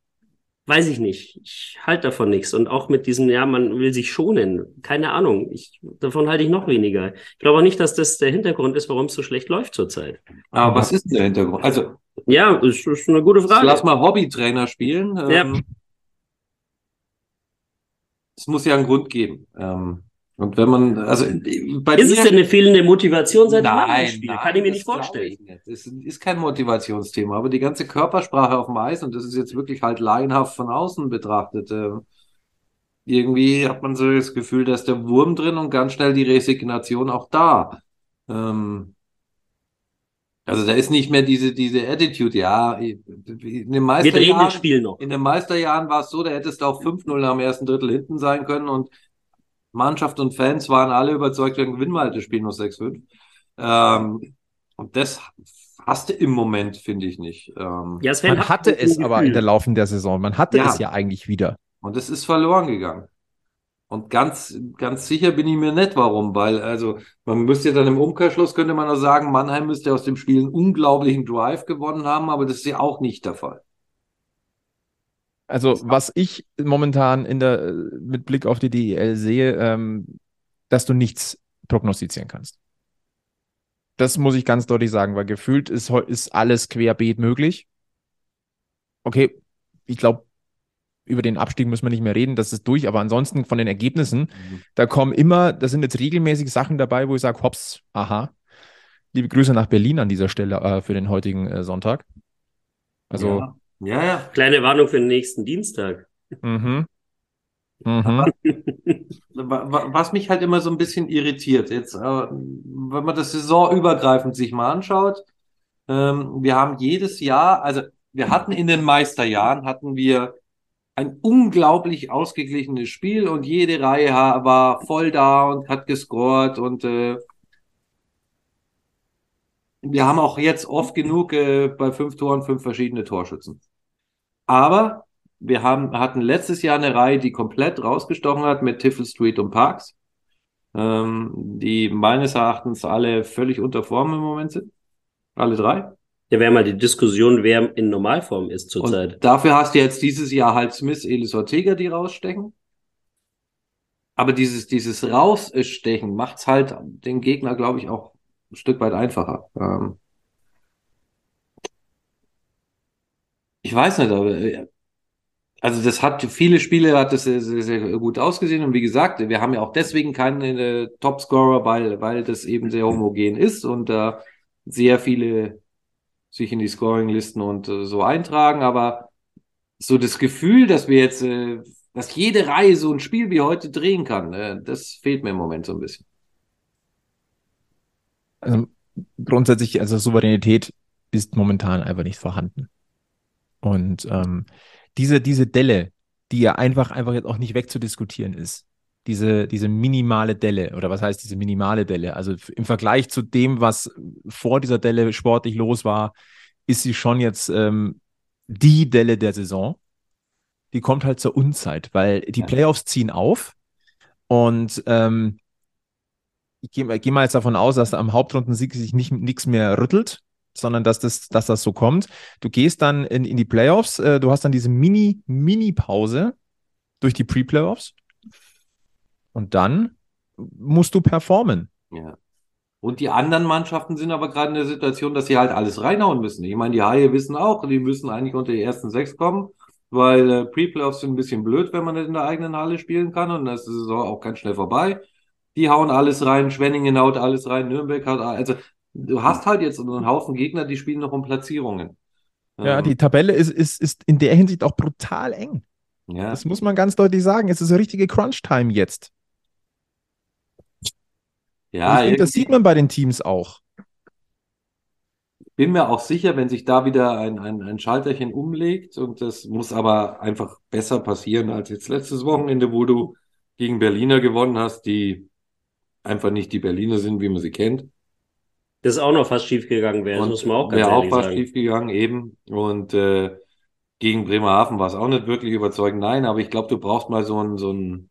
weiß ich nicht. Ich halte davon nichts. Und auch mit diesem, ja, man will sich schonen. Keine Ahnung. Ich, davon halte ich noch weniger. Ich glaube auch nicht, dass das der Hintergrund ist, warum es so schlecht läuft zurzeit. Aber was ist der Hintergrund? Also. Ja, ist, ist eine gute Frage. Lass mal Hobbytrainer spielen. Ja. Ähm, es muss ja einen Grund geben. Ähm, und wenn man, also bei Ist mir, es denn eine fehlende Motivation seit nein, Spiel? Nein, Kann ich mir nicht vorstellen. Es ist kein Motivationsthema, aber die ganze Körpersprache auf dem Eis, und das ist jetzt wirklich halt laienhaft von außen betrachtet, äh, irgendwie hat man so das Gefühl, dass der Wurm drin und ganz schnell die Resignation auch da. Ähm, Also da ist nicht mehr diese, diese Attitude, ja. In den Meisterjahren, noch. In den Meisterjahren war es so, da hättest du auch 5-0 am ersten Drittel hinten sein können und Mannschaft und Fans waren alle überzeugt, wir gewinnen mal das Spiel noch 6-5. Ähm, und das hast du im Moment, finde ich nicht. Ähm, ja, man hatte es aber in der Laufe der Saison. Man hatte ja. es ja eigentlich wieder. Und es ist verloren gegangen. Und ganz, ganz sicher bin ich mir nicht, warum, weil, also, man müsste dann im Umkehrschluss, könnte man auch sagen, Mannheim müsste aus dem Spiel einen unglaublichen Drive gewonnen haben, aber das ist ja auch nicht der Fall. Also, was ich momentan in der, mit Blick auf die DEL sehe, ähm, dass du nichts prognostizieren kannst. Das muss ich ganz deutlich sagen, weil gefühlt ist, ist alles querbeet möglich. Okay, ich glaube, über den Abstieg müssen wir nicht mehr reden, das ist durch, aber ansonsten von den Ergebnissen, mhm. da kommen immer, da sind jetzt regelmäßig Sachen dabei, wo ich sage, hops, aha. Liebe Grüße nach Berlin an dieser Stelle äh, für den heutigen äh, Sonntag. Also. Ja. Ja. ja, Kleine Warnung für den nächsten Dienstag. Mhm. Mhm. Was mich halt immer so ein bisschen irritiert, jetzt, äh, wenn man das saisonübergreifend sich mal anschaut, ähm, wir haben jedes Jahr, also wir hatten in den Meisterjahren, hatten wir ein unglaublich ausgeglichenes Spiel und jede Reihe war voll da und hat gescored und äh, wir haben auch jetzt oft genug äh, bei fünf Toren fünf verschiedene Torschützen. Aber wir haben, hatten letztes Jahr eine Reihe, die komplett rausgestochen hat mit Tiffel Street und Parks, ähm, die meines Erachtens alle völlig unter Form im Moment sind. Alle drei. Ja, wäre mal die Diskussion, wer in Normalform ist zurzeit. Dafür hast du jetzt dieses Jahr halt Smith, Elis Ortega, die rausstechen. Aber dieses, dieses Rausstechen macht's halt den Gegner, glaube ich, auch ein Stück weit einfacher. Ähm ich weiß nicht, aber äh, also das hat viele Spiele hat das sehr, sehr, gut ausgesehen und wie gesagt, wir haben ja auch deswegen keinen äh, Topscorer, weil weil das eben sehr homogen ist und da äh, sehr viele sich in die Scoring-Listen und äh, so eintragen, aber so das Gefühl, dass wir jetzt, äh, dass jede Reihe so ein Spiel wie heute drehen kann, äh, das fehlt mir im Moment so ein bisschen. Also grundsätzlich, also Souveränität ist momentan einfach nicht vorhanden. Und ähm, diese, diese Delle, die ja einfach, einfach jetzt auch nicht wegzudiskutieren ist, diese, diese minimale Delle, oder was heißt diese minimale Delle? Also im Vergleich zu dem, was vor dieser Delle sportlich los war, ist sie schon jetzt ähm, die Delle der Saison. Die kommt halt zur Unzeit, weil die ja. Playoffs ziehen auf und ähm, ich gehe geh mal jetzt davon aus, dass am Hauptrundensieg sich nicht nichts mehr rüttelt, sondern dass das, dass das so kommt. Du gehst dann in, in die Playoffs, äh, du hast dann diese Mini, Mini-Pause durch die Pre-Playoffs und dann musst du performen. Ja. Und die anderen Mannschaften sind aber gerade in der Situation, dass sie halt alles reinhauen müssen. Ich meine, die Haie wissen auch, die müssen eigentlich unter die ersten sechs kommen, weil äh, Pre-Playoffs sind ein bisschen blöd, wenn man nicht in der eigenen Halle spielen kann und das ist auch ganz schnell vorbei. Die hauen alles rein, Schwenningen haut alles rein, Nürnberg hat, also du hast halt jetzt einen Haufen Gegner, die spielen noch um Platzierungen. Ja, ähm, die Tabelle ist, ist, ist in der Hinsicht auch brutal eng. Ja. Das muss man ganz deutlich sagen. Es ist eine richtige Crunch-Time jetzt. Ja, ich finde, das sieht man bei den Teams auch. Bin mir auch sicher, wenn sich da wieder ein, ein, ein Schalterchen umlegt und das muss aber einfach besser passieren als jetzt letztes Wochenende, wo du gegen Berliner gewonnen hast, die einfach nicht die Berliner sind, wie man sie kennt. Das ist auch noch fast schief gegangen wäre, das muss man auch ganz Wäre auch fast sagen. schief gegangen, eben. Und äh, gegen Bremerhaven war es auch nicht wirklich überzeugend. Nein, aber ich glaube, du brauchst mal so ein, so ein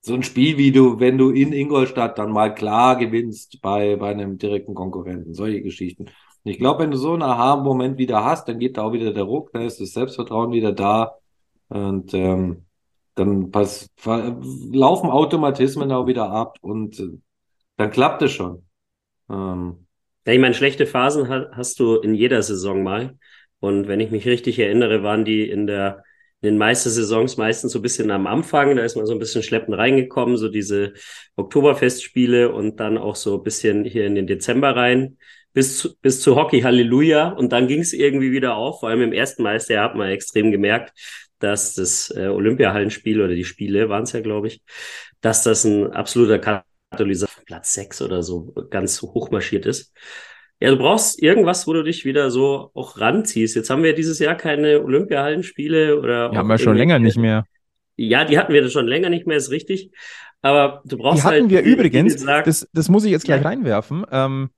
so ein Spiel, wie du, wenn du in Ingolstadt dann mal klar gewinnst bei, bei einem direkten Konkurrenten, solche Geschichten. Und ich glaube, wenn du so einen Aha-Moment wieder hast, dann geht da auch wieder der Ruck, dann ist das Selbstvertrauen wieder da und ähm, dann pass, laufen Automatismen auch wieder ab und äh, dann klappt es schon. Ähm, ja, ich meine, schlechte Phasen hast du in jeder Saison mal. Und wenn ich mich richtig erinnere, waren die in der in den meisten Saisons meistens so ein bisschen am Anfang, da ist man so ein bisschen schleppend reingekommen, so diese Oktoberfestspiele und dann auch so ein bisschen hier in den Dezember rein, bis zu, bis zu Hockey Halleluja. Und dann ging es irgendwie wieder auf, vor allem im ersten Meister hat man extrem gemerkt, dass das äh, Olympiahallenspiel oder die Spiele waren es ja, glaube ich, dass das ein absoluter Katalysator Platz sechs oder so ganz hochmarschiert ist. Ja, du brauchst irgendwas, wo du dich wieder so auch ranziehst. Jetzt haben wir dieses Jahr keine Olympiahallenspiele oder. Die haben wir schon länger nicht mehr. Ja, die hatten wir schon länger nicht mehr, ist richtig. Aber du brauchst die hatten halt. wir übrigens, gesagt, das, das muss ich jetzt gleich Ja. reinwerfen. Ähm,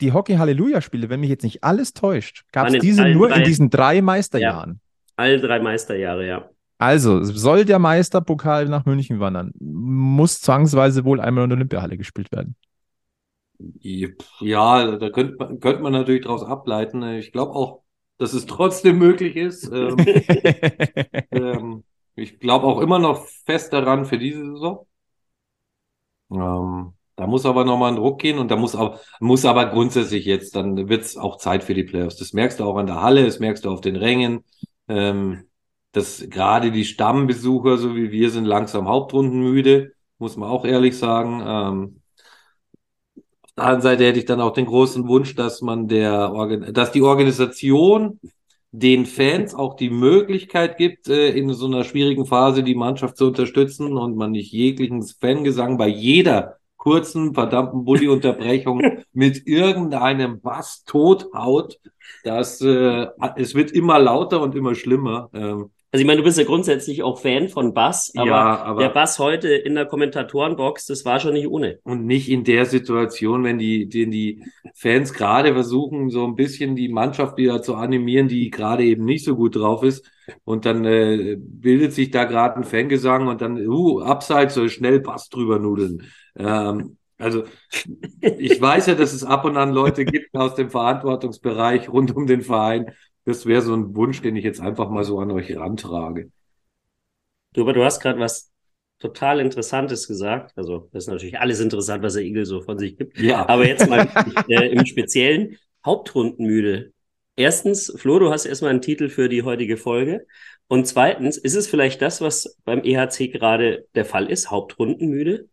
die Hockey-Halleluja-Spiele, wenn mich jetzt nicht alles täuscht, gab es in diese nur in drei- diesen drei Meisterjahren. alle drei Meisterjahre, ja. Also, soll der Meisterpokal nach München wandern, muss zwangsweise wohl einmal in der Olympiahalle gespielt werden. Ja, da könnte man, könnte man natürlich daraus ableiten. Ich glaube auch, dass es trotzdem möglich ist. Ähm, ähm, ich glaube auch immer noch fest daran für diese Saison. Ähm, da muss aber nochmal ein Druck gehen und da muss aber, muss aber grundsätzlich jetzt, dann wird es auch Zeit für die Playoffs. Das merkst du auch an der Halle, das merkst du auf den Rängen. Ähm, dass gerade die Stammbesucher, so wie wir, sind langsam hauptrundenmüde, muss man auch ehrlich sagen. Ähm, auf der anderen Seite hätte ich dann auch den großen Wunsch, dass man der, Organ dass die Organisation den Fans auch die Möglichkeit gibt, äh, in so einer schwierigen Phase die Mannschaft zu unterstützen und man nicht jeglichen Fangesang bei jeder kurzen, verdammten Bulli-Unterbrechung mit irgendeinem Bass tothaut. Das, äh, es wird immer lauter und immer schlimmer. Ähm, Also ich meine, du bist ja grundsätzlich auch Fan von Bass, aber, ja, aber der Bass heute in der Kommentatorenbox, das war schon nicht ohne. Und nicht in der Situation, wenn die, den die Fans gerade versuchen, so ein bisschen die Mannschaft wieder zu animieren, die gerade eben nicht so gut drauf ist. Und dann äh, bildet sich da gerade ein Fangesang und dann, uh, abseits soll schnell Bass drüber nudeln. Ähm, also ich weiß ja, dass es ab und an Leute gibt aus dem Verantwortungsbereich rund um den Verein. Das wäre so ein Wunsch, den ich jetzt einfach mal so an euch rantrage. Du, aber du hast gerade was total Interessantes gesagt. Also, das ist natürlich alles interessant, was der Igel so von sich gibt. Ja. Aber jetzt mal äh, im Speziellen Hauptrundenmüde. Erstens, Flo, du hast erstmal einen Titel für die heutige Folge. Und zweitens, ist es vielleicht das, was beim EHC gerade der Fall ist, Hauptrundenmüde?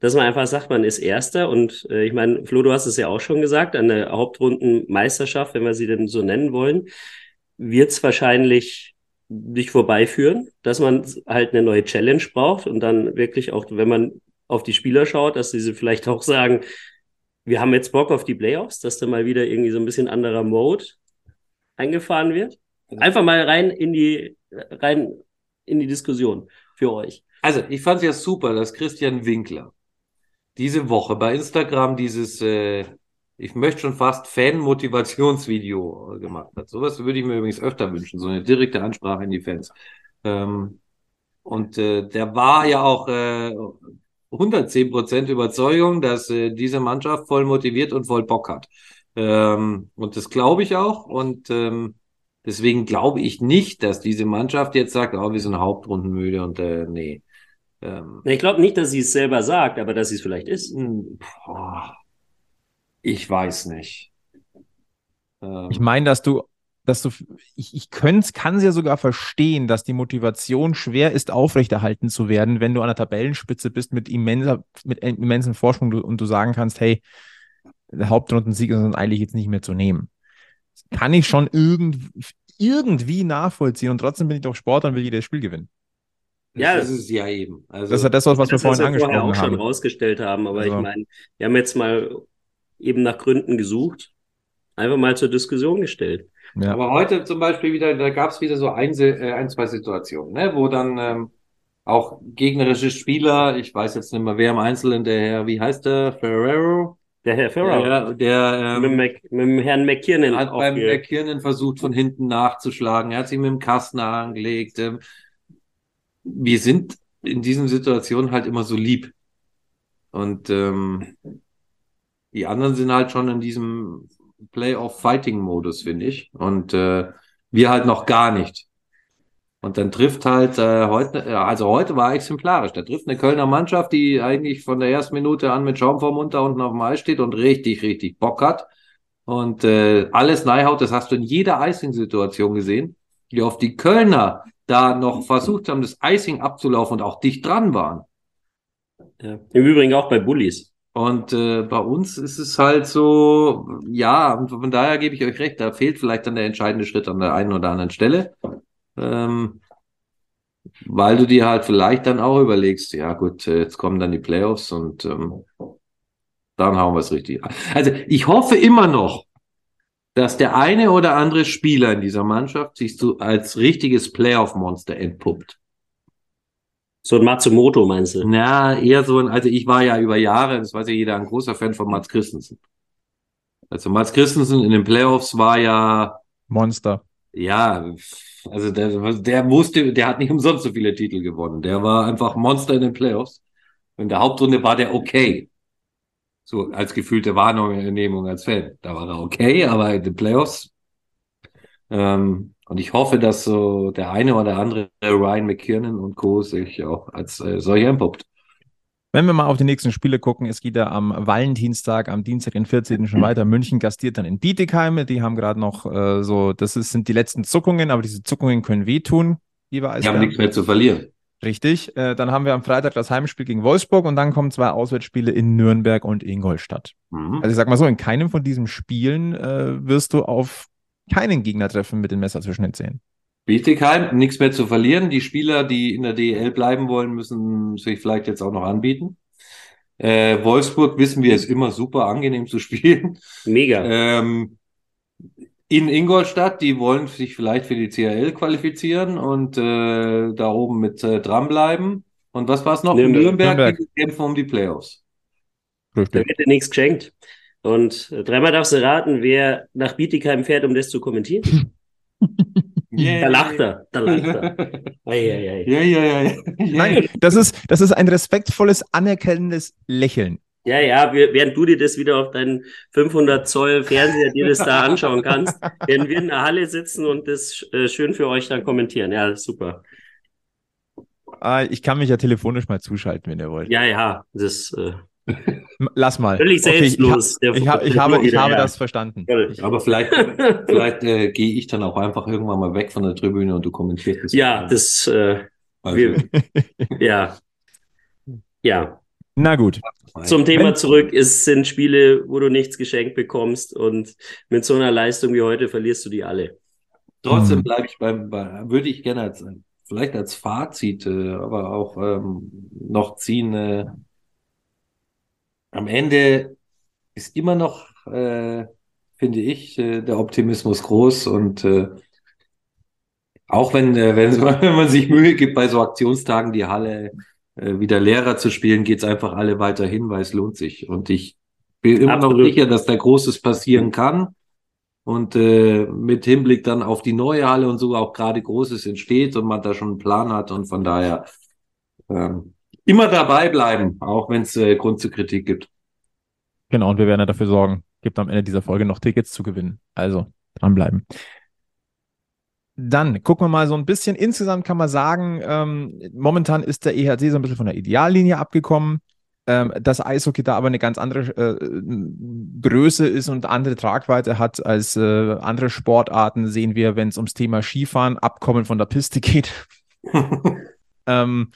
Dass man einfach sagt, man ist Erster und äh, ich meine, Flo, du hast es ja auch schon gesagt, an der Hauptrundenmeisterschaft, wenn wir sie denn so nennen wollen, wird es wahrscheinlich nicht vorbeiführen, dass man halt eine neue Challenge braucht und dann wirklich auch, wenn man auf die Spieler schaut, dass diese vielleicht auch sagen, wir haben jetzt Bock auf die Playoffs, dass da mal wieder irgendwie so ein bisschen anderer Mode eingefahren wird. Einfach mal rein in die, rein in die Diskussion für euch. Also, ich fand es ja super, dass Christian Winkler diese Woche bei Instagram dieses, äh, ich möchte schon fast Fan-Motivationsvideo gemacht hat. Sowas würde ich mir übrigens öfter wünschen, so eine direkte Ansprache in die Fans. Ähm, und äh, der war ja auch äh, 110 Prozent Überzeugung, dass äh, diese Mannschaft voll motiviert und voll Bock hat. Ähm, und das glaube ich auch. Und ähm, deswegen glaube ich nicht, dass diese Mannschaft jetzt sagt, oh, wir sind hauptrundenmüde und äh, nee. Ähm, Ich glaube nicht, dass sie es selber sagt, aber dass sie es vielleicht ist. hm, boah, ich weiß nicht. Ähm, Ich meine, dass du, dass du, ich, ich könnte, kann es ja sogar verstehen, dass die Motivation schwer ist, aufrechterhalten zu werden, wenn du an der Tabellenspitze bist mit immenser, mit immensen Vorsprung und du sagen kannst, hey, der Hauptrundensieger sind eigentlich jetzt nicht mehr zu nehmen. Das kann ich schon irgend, irgendwie nachvollziehen und trotzdem bin ich doch Sportler und will jedes Spiel gewinnen. Ja, das ist es ja eben. Also, Das ist ja das, was wir das, vorhin wir angesprochen vorher auch schon haben. rausgestellt haben, aber Also- ich meine, wir haben jetzt mal eben nach Gründen gesucht, einfach mal zur Diskussion gestellt. Ja. Aber heute zum Beispiel wieder, da gab es wieder so ein, äh, ein, zwei Situationen, ne, wo dann ähm, auch gegnerische Spieler, ich weiß jetzt nicht mehr, wer im Einzelnen, der Herr, wie heißt der, Ferrero? Der Herr Ferrer Der, der mit, dem ähm, Mac, mit dem Herrn McKiernan hat beim McKiernan versucht, von hinten nachzuschlagen. Er hat sich mit dem Kasten angelegt. Ähm, wir sind in diesen Situationen halt immer so lieb. Und ähm, die anderen sind halt schon in diesem Playoff-Fighting-Modus, finde ich. Und äh, wir halt noch gar nicht. Und dann trifft halt äh, heute, äh, also heute war exemplarisch. Da trifft eine Kölner Mannschaft, die eigentlich von der ersten Minute an mit Schaum vorm Mund da unten auf dem Eis steht und richtig, richtig Bock hat. Und äh, alles Neihaut, das hast du in jeder Icing-Situation gesehen, die auf die Kölner da noch versucht haben, das Icing abzulaufen und auch dicht dran waren. ja. Im Übrigen auch bei Bullies. Und äh, bei uns ist es halt so, ja, und von daher gebe ich euch recht, da fehlt vielleicht dann der entscheidende Schritt an der einen oder anderen Stelle. Ähm, weil du dir halt vielleicht dann auch überlegst, ja gut, jetzt kommen dann die Playoffs und ähm, dann hauen wir es richtig. Also ich hoffe immer noch, dass der eine oder andere Spieler in dieser Mannschaft sich so als richtiges Playoff-Monster entpuppt. So ein Matsumoto meinst du? Na, eher so ein, also ich war ja über Jahre, das weiß ja jeder, ein großer Fan von Mats Christensen. Also Mats Christensen in den Playoffs war ja Monster. Ja, also der, der wusste, der hat nicht umsonst so viele Titel gewonnen. Der war einfach Monster in den Playoffs. In der Hauptrunde war der okay. So als gefühlte Wahrnehmung als Fan. Da war er okay, aber in den Playoffs. Ähm, und ich hoffe, dass so der eine oder andere Ryan McKiernan und Co. sich auch als äh, solcher entpuppt. Wenn wir mal auf die nächsten Spiele gucken, es geht ja am Valentinstag, am Dienstag, den 14. schon weiter. München gastiert dann in Bietigheim. Die haben gerade noch äh, so, das ist, sind die letzten Zuckungen, aber diese Zuckungen können wehtun, lieber. Die haben nichts mehr zu verlieren. Richtig. Äh, dann haben wir am Freitag das Heimspiel gegen Wolfsburg und dann kommen zwei Auswärtsspiele in Nürnberg und Ingolstadt. Mhm. Also ich sag mal so, in keinem von diesen Spielen äh, wirst du auf keinen Gegner treffen mit dem Messer zwischen den Zähnen. Bietigheim, nichts mehr zu verlieren. Die Spieler, die in der DEL bleiben wollen, müssen sich vielleicht jetzt auch noch anbieten. Äh, Wolfsburg wissen wir, ist immer super angenehm zu spielen. Mega. Ähm, in Ingolstadt, die wollen sich vielleicht für die CRL qualifizieren und äh, da oben mit äh, dranbleiben. Und was war es noch? Nürnberg, Nürnberg, Nürnberg. Die kämpfen um die Playoffs. Richtig. Da wird dir nichts geschenkt. Und äh, dreimal darfst du raten, wer nach Bietigheim fährt, um das zu kommentieren. Yeah. Da lacht er, da lacht er. Ei, ei, ei. Ja, ja, ja. Nein, das ist, das ist ein respektvolles, anerkennendes Lächeln. Ja, ja, während du dir das wieder auf deinen 500 Zoll Fernseher dir das da anschauen kannst, werden wir in der Halle sitzen und das äh, schön für euch dann kommentieren. Ja, super. Ah, ich kann mich ja telefonisch mal zuschalten, wenn ihr wollt. Ja, ja, das. Äh Lass mal. Völlig selbstlos. Okay, ich, ha ich, ich habe, ich habe das verstanden. Aber vielleicht, vielleicht äh, gehe ich dann auch einfach irgendwann mal weg von der Tribüne und du kommentierst es. Ja, das. Äh, also. wir, ja. Ja. Na gut. Zum Thema zurück. Es sind Spiele, wo du nichts geschenkt bekommst und mit so einer Leistung wie heute verlierst du die alle. Trotzdem hm. bleibe ich beim, bei, würde ich gerne als, vielleicht als Fazit, äh, aber auch ähm, noch ziehen, äh, am Ende ist immer noch, äh, finde ich, äh, der Optimismus groß und äh, auch wenn, äh, wenn, wenn man sich Mühe gibt, bei so Aktionstagen die Halle wieder leerer zu spielen, geht's einfach alle weiter hin, weil es lohnt sich. Und ich bin immer Absolut. noch sicher, dass da Großes passieren kann. Und äh, mit Hinblick dann auf die neue Halle und so auch gerade Großes entsteht und man da schon einen Plan hat. Und von daher ähm, immer dabei bleiben, auch wenn es äh, Grund zur Kritik gibt. Genau, und wir werden ja dafür sorgen, gibt am Ende dieser Folge noch Tickets zu gewinnen. Also dranbleiben. Dann gucken wir mal so ein bisschen. Insgesamt kann man sagen, ähm, momentan ist der EHC so ein bisschen von der Ideallinie abgekommen. Ähm, dass Eishockey da aber eine ganz andere äh, Größe ist und andere Tragweite hat als äh, andere Sportarten, sehen wir, wenn es ums Thema Skifahren, Abkommen von der Piste geht. ähm,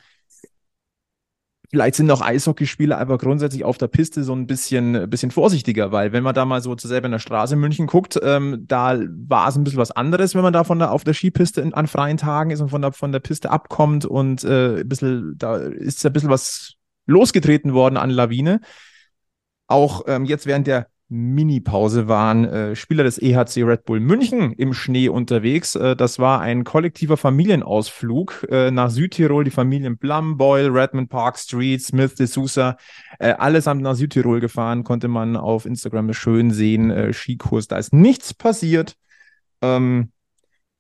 Vielleicht sind auch Eishockeyspieler einfach grundsätzlich auf der Piste so ein bisschen, bisschen vorsichtiger, weil wenn man da mal so selber in der Straße in München guckt, ähm, da war es ein bisschen was anderes, wenn man da von der, auf der Skipiste in, an freien Tagen ist und von der, von der Piste abkommt und äh, ein bisschen, da ist ein bisschen was losgetreten worden an Lawine. Auch ähm, jetzt während der Mini-Pause waren äh, Spieler des EHC Red Bull München im Schnee unterwegs. Äh, das war ein kollektiver Familienausflug äh, nach Südtirol. Die Familien Blum, Boyle, Redmond Park Street, Smith, de Sousa, äh, allesamt nach Südtirol gefahren. Konnte man auf Instagram schön sehen. Äh, Skikurs, da ist nichts passiert. Ähm,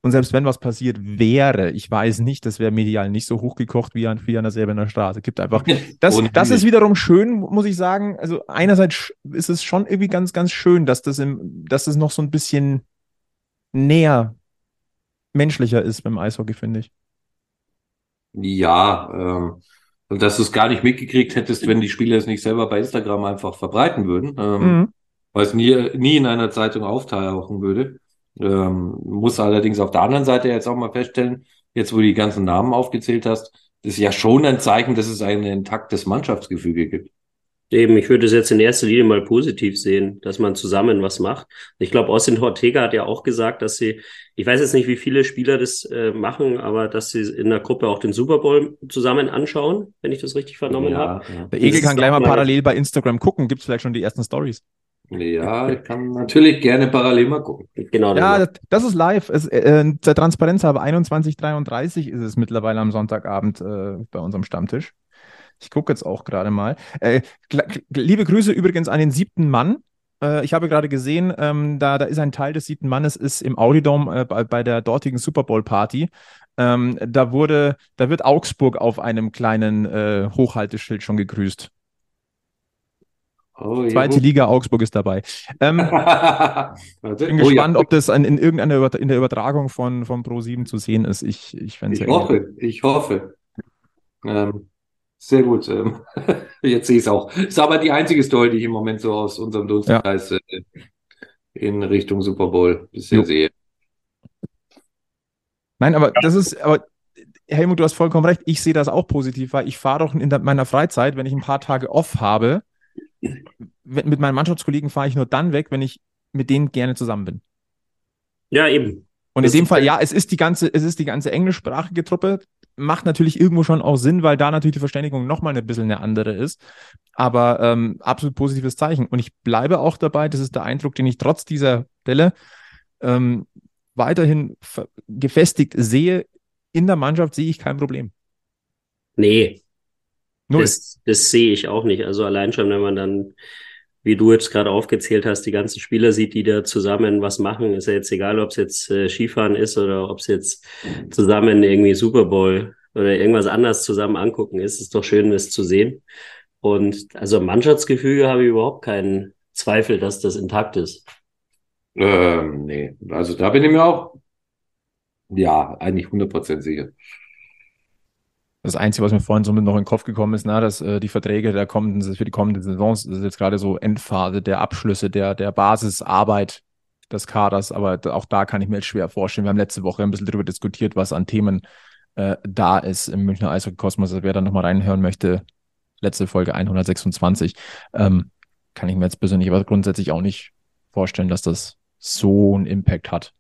und selbst wenn was passiert wäre, ich weiß nicht, das wäre medial nicht so hochgekocht wie an, wie an der Säbener Straße. Gibt einfach. Das, das ist wiederum schön, muss ich sagen. Also einerseits ist es schon irgendwie ganz, ganz schön, dass das im, dass das noch so ein bisschen näher menschlicher ist beim Eishockey, finde ich. Ja, ähm, und dass du es gar nicht mitgekriegt hättest, wenn die Spieler es nicht selber bei Instagram einfach verbreiten würden, ähm, mhm. weil es nie, nie in einer Zeitung auftauchen würde. Ähm, muss allerdings auf der anderen Seite jetzt auch mal feststellen, jetzt wo du die ganzen Namen aufgezählt hast, das ist ja schon ein Zeichen, dass es ein intaktes Mannschaftsgefüge gibt. Eben, ich würde es jetzt in erster Linie mal positiv sehen, dass man zusammen was macht. Ich glaube, Austin Ortega hat ja auch gesagt, dass sie, ich weiß jetzt nicht, wie viele Spieler das äh, machen, aber dass sie in der Gruppe auch den Super Bowl zusammen anschauen, wenn ich das richtig vernommen ja, habe. Ja. Der Egel kann gleich mal parallel bei Instagram gucken, gibt es vielleicht schon die ersten Stories. Ja, ich kann natürlich gerne parallel mal gucken. Genau. Ja, das, das ist live. Es, äh, der Transparenz habe 21.33 ist es mittlerweile am Sonntagabend äh, bei unserem Stammtisch. Ich gucke jetzt auch gerade mal. Äh, liebe Grüße übrigens an den siebten Mann. Äh, ich habe gerade gesehen, ähm, da, da ist ein Teil des siebten Mannes ist im Audidome äh, bei, bei, der dortigen Super Bowl Party. Ähm, da wurde, da wird Augsburg auf einem kleinen äh, Hochhalteschild schon gegrüßt. Oh, Zweite Liga Augsburg ist dabei. Ähm, bin oh, gespannt, ja. ob das in, in irgendeiner in der Übertragung von, von Pro7 zu sehen ist. Ich, ich, ich ja hoffe, ich hoffe. Ähm, sehr gut. Ähm, jetzt sehe ich es auch. Ist aber die einzige Story, die ich im Moment so aus unserem Dunstkreis ja. Äh, in Richtung Super Bowl bisher jo. sehe. Nein, aber das ist, aber Helmut, du hast vollkommen recht. Ich sehe das auch positiv, weil ich fahre doch in meiner Freizeit, wenn ich ein paar Tage off habe, mit meinen Mannschaftskollegen fahre ich nur dann weg, wenn ich mit denen gerne zusammen bin. Ja, eben. Und das in dem Fall, ja, es ist die ganze, es ist die ganze englischsprachige Truppe macht natürlich irgendwo schon auch Sinn, weil da natürlich die Verständigung nochmal ein bisschen eine andere ist. Aber ähm, absolut positives Zeichen. Und ich bleibe auch dabei, das ist der Eindruck, den ich trotz dieser Stelle ähm, weiterhin gefestigt sehe. In der Mannschaft sehe ich kein Problem. Nee. Null. Das, das sehe ich auch nicht. Also allein schon, wenn man dann wie du jetzt gerade aufgezählt hast, die ganzen Spieler sieht, die da zusammen was machen, ist ja jetzt egal, ob es jetzt äh, Skifahren ist oder ob es jetzt zusammen irgendwie Super Bowl oder irgendwas anderes zusammen angucken ist. ist doch schön, das zu sehen. Und also Mannschaftsgefüge habe ich überhaupt keinen Zweifel, dass das intakt ist. Ähm, nee, also da bin ich mir auch, ja, eigentlich 100% sicher. Das Einzige, was mir vorhin so mit noch in den Kopf gekommen ist, na, dass äh, die Verträge der kommenden, für die kommenden Saisons, das ist jetzt gerade so Endphase der Abschlüsse, der, der Basisarbeit des Kaders, aber auch da kann ich mir jetzt schwer vorstellen. Wir haben letzte Woche ein bisschen darüber diskutiert, was an Themen äh, da ist im Münchner Eishockey-Kosmos. Also wer da nochmal reinhören möchte, letzte Folge 126, ähm, kann ich mir jetzt persönlich aber grundsätzlich auch nicht vorstellen, dass das so einen Impact hat.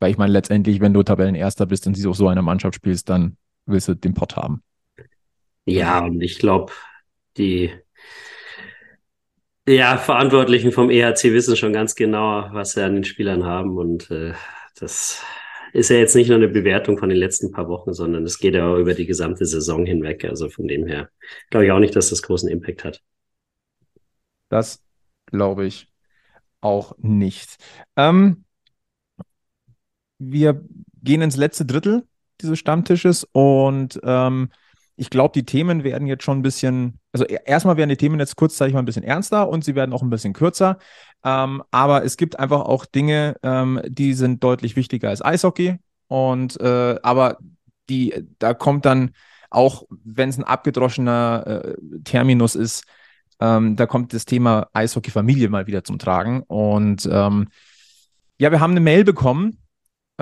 Weil ich meine, letztendlich, wenn du Tabellenerster bist und sie auch so einer Mannschaft spielst, dann willst du den Pott haben. Ja, und ich glaube, die ja, Verantwortlichen vom EHC wissen schon ganz genau, was sie an den Spielern haben. Und äh, das ist ja jetzt nicht nur eine Bewertung von den letzten paar Wochen, sondern es geht ja auch über die gesamte Saison hinweg. Also von dem her glaube ich auch nicht, dass das großen Impact hat. Das glaube ich auch nicht. Ähm, wir gehen ins letzte Drittel dieses Stammtisches. Und ähm, ich glaube, die Themen werden jetzt schon ein bisschen, also e-, erstmal werden die Themen jetzt kurzzeitig mal ein bisschen ernster und sie werden auch ein bisschen kürzer. Ähm, aber es gibt einfach auch Dinge, ähm, die sind deutlich wichtiger als Eishockey. Und äh, aber die, da kommt dann auch, wenn es ein abgedroschener äh, Terminus ist, ähm, da kommt das Thema Eishockey-Familie mal wieder zum Tragen. Und ähm, ja, wir haben eine Mail bekommen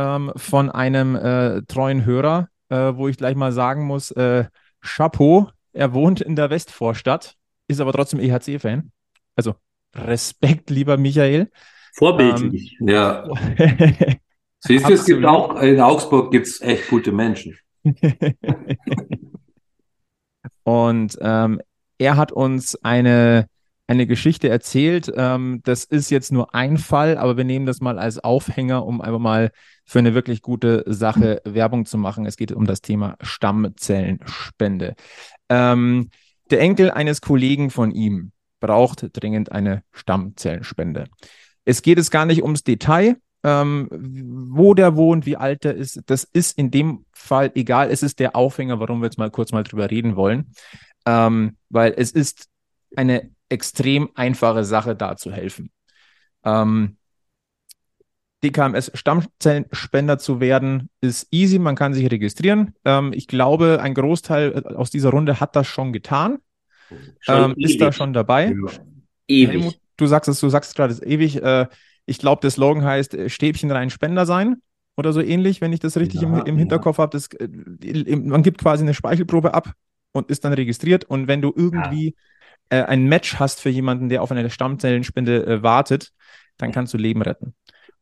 ähm, von einem äh, treuen Hörer, äh, wo ich gleich mal sagen muss, äh, Chapeau, er wohnt in der Westvorstadt, ist aber trotzdem EHC-Fan. Also Respekt, lieber Michael. Vorbildlich. Ähm, ja. Siehst du, es gibt auch, in Augsburg gibt es echt gute Menschen. Und ähm, er hat uns eine eine Geschichte erzählt. Ähm, das ist jetzt nur ein Fall, aber wir nehmen das mal als Aufhänger, um einfach mal für eine wirklich gute Sache Werbung zu machen. Es geht um das Thema Stammzellenspende. Ähm, der Enkel eines Kollegen von ihm braucht dringend eine Stammzellenspende. Es geht es gar nicht ums Detail, ähm, wo der wohnt, wie alt er ist. Das ist in dem Fall egal. Es ist der Aufhänger, warum wir jetzt mal kurz mal drüber reden wollen. Ähm, weil es ist eine extrem einfache Sache, da zu helfen. Ähm, DKMS Stammzellenspender zu werden, ist easy, man kann sich registrieren. Ähm, ich glaube, ein Großteil äh, aus dieser Runde hat das schon getan. Schon ähm, ist da schon dabei. Ja. Ewig. Helmut, du sagst es, du sagst gerade, es ist ewig. Äh, ich glaube, der Slogan heißt äh, Stäbchen rein Spender sein oder so ähnlich, wenn ich das richtig ja, im, im, Hinterkopf ja. habe. Äh, man gibt quasi eine Speichelprobe ab und ist dann registriert. Und wenn du irgendwie äh, ein Match hast für jemanden, der auf eine Stammzellenspende wartet, dann kannst du Leben retten.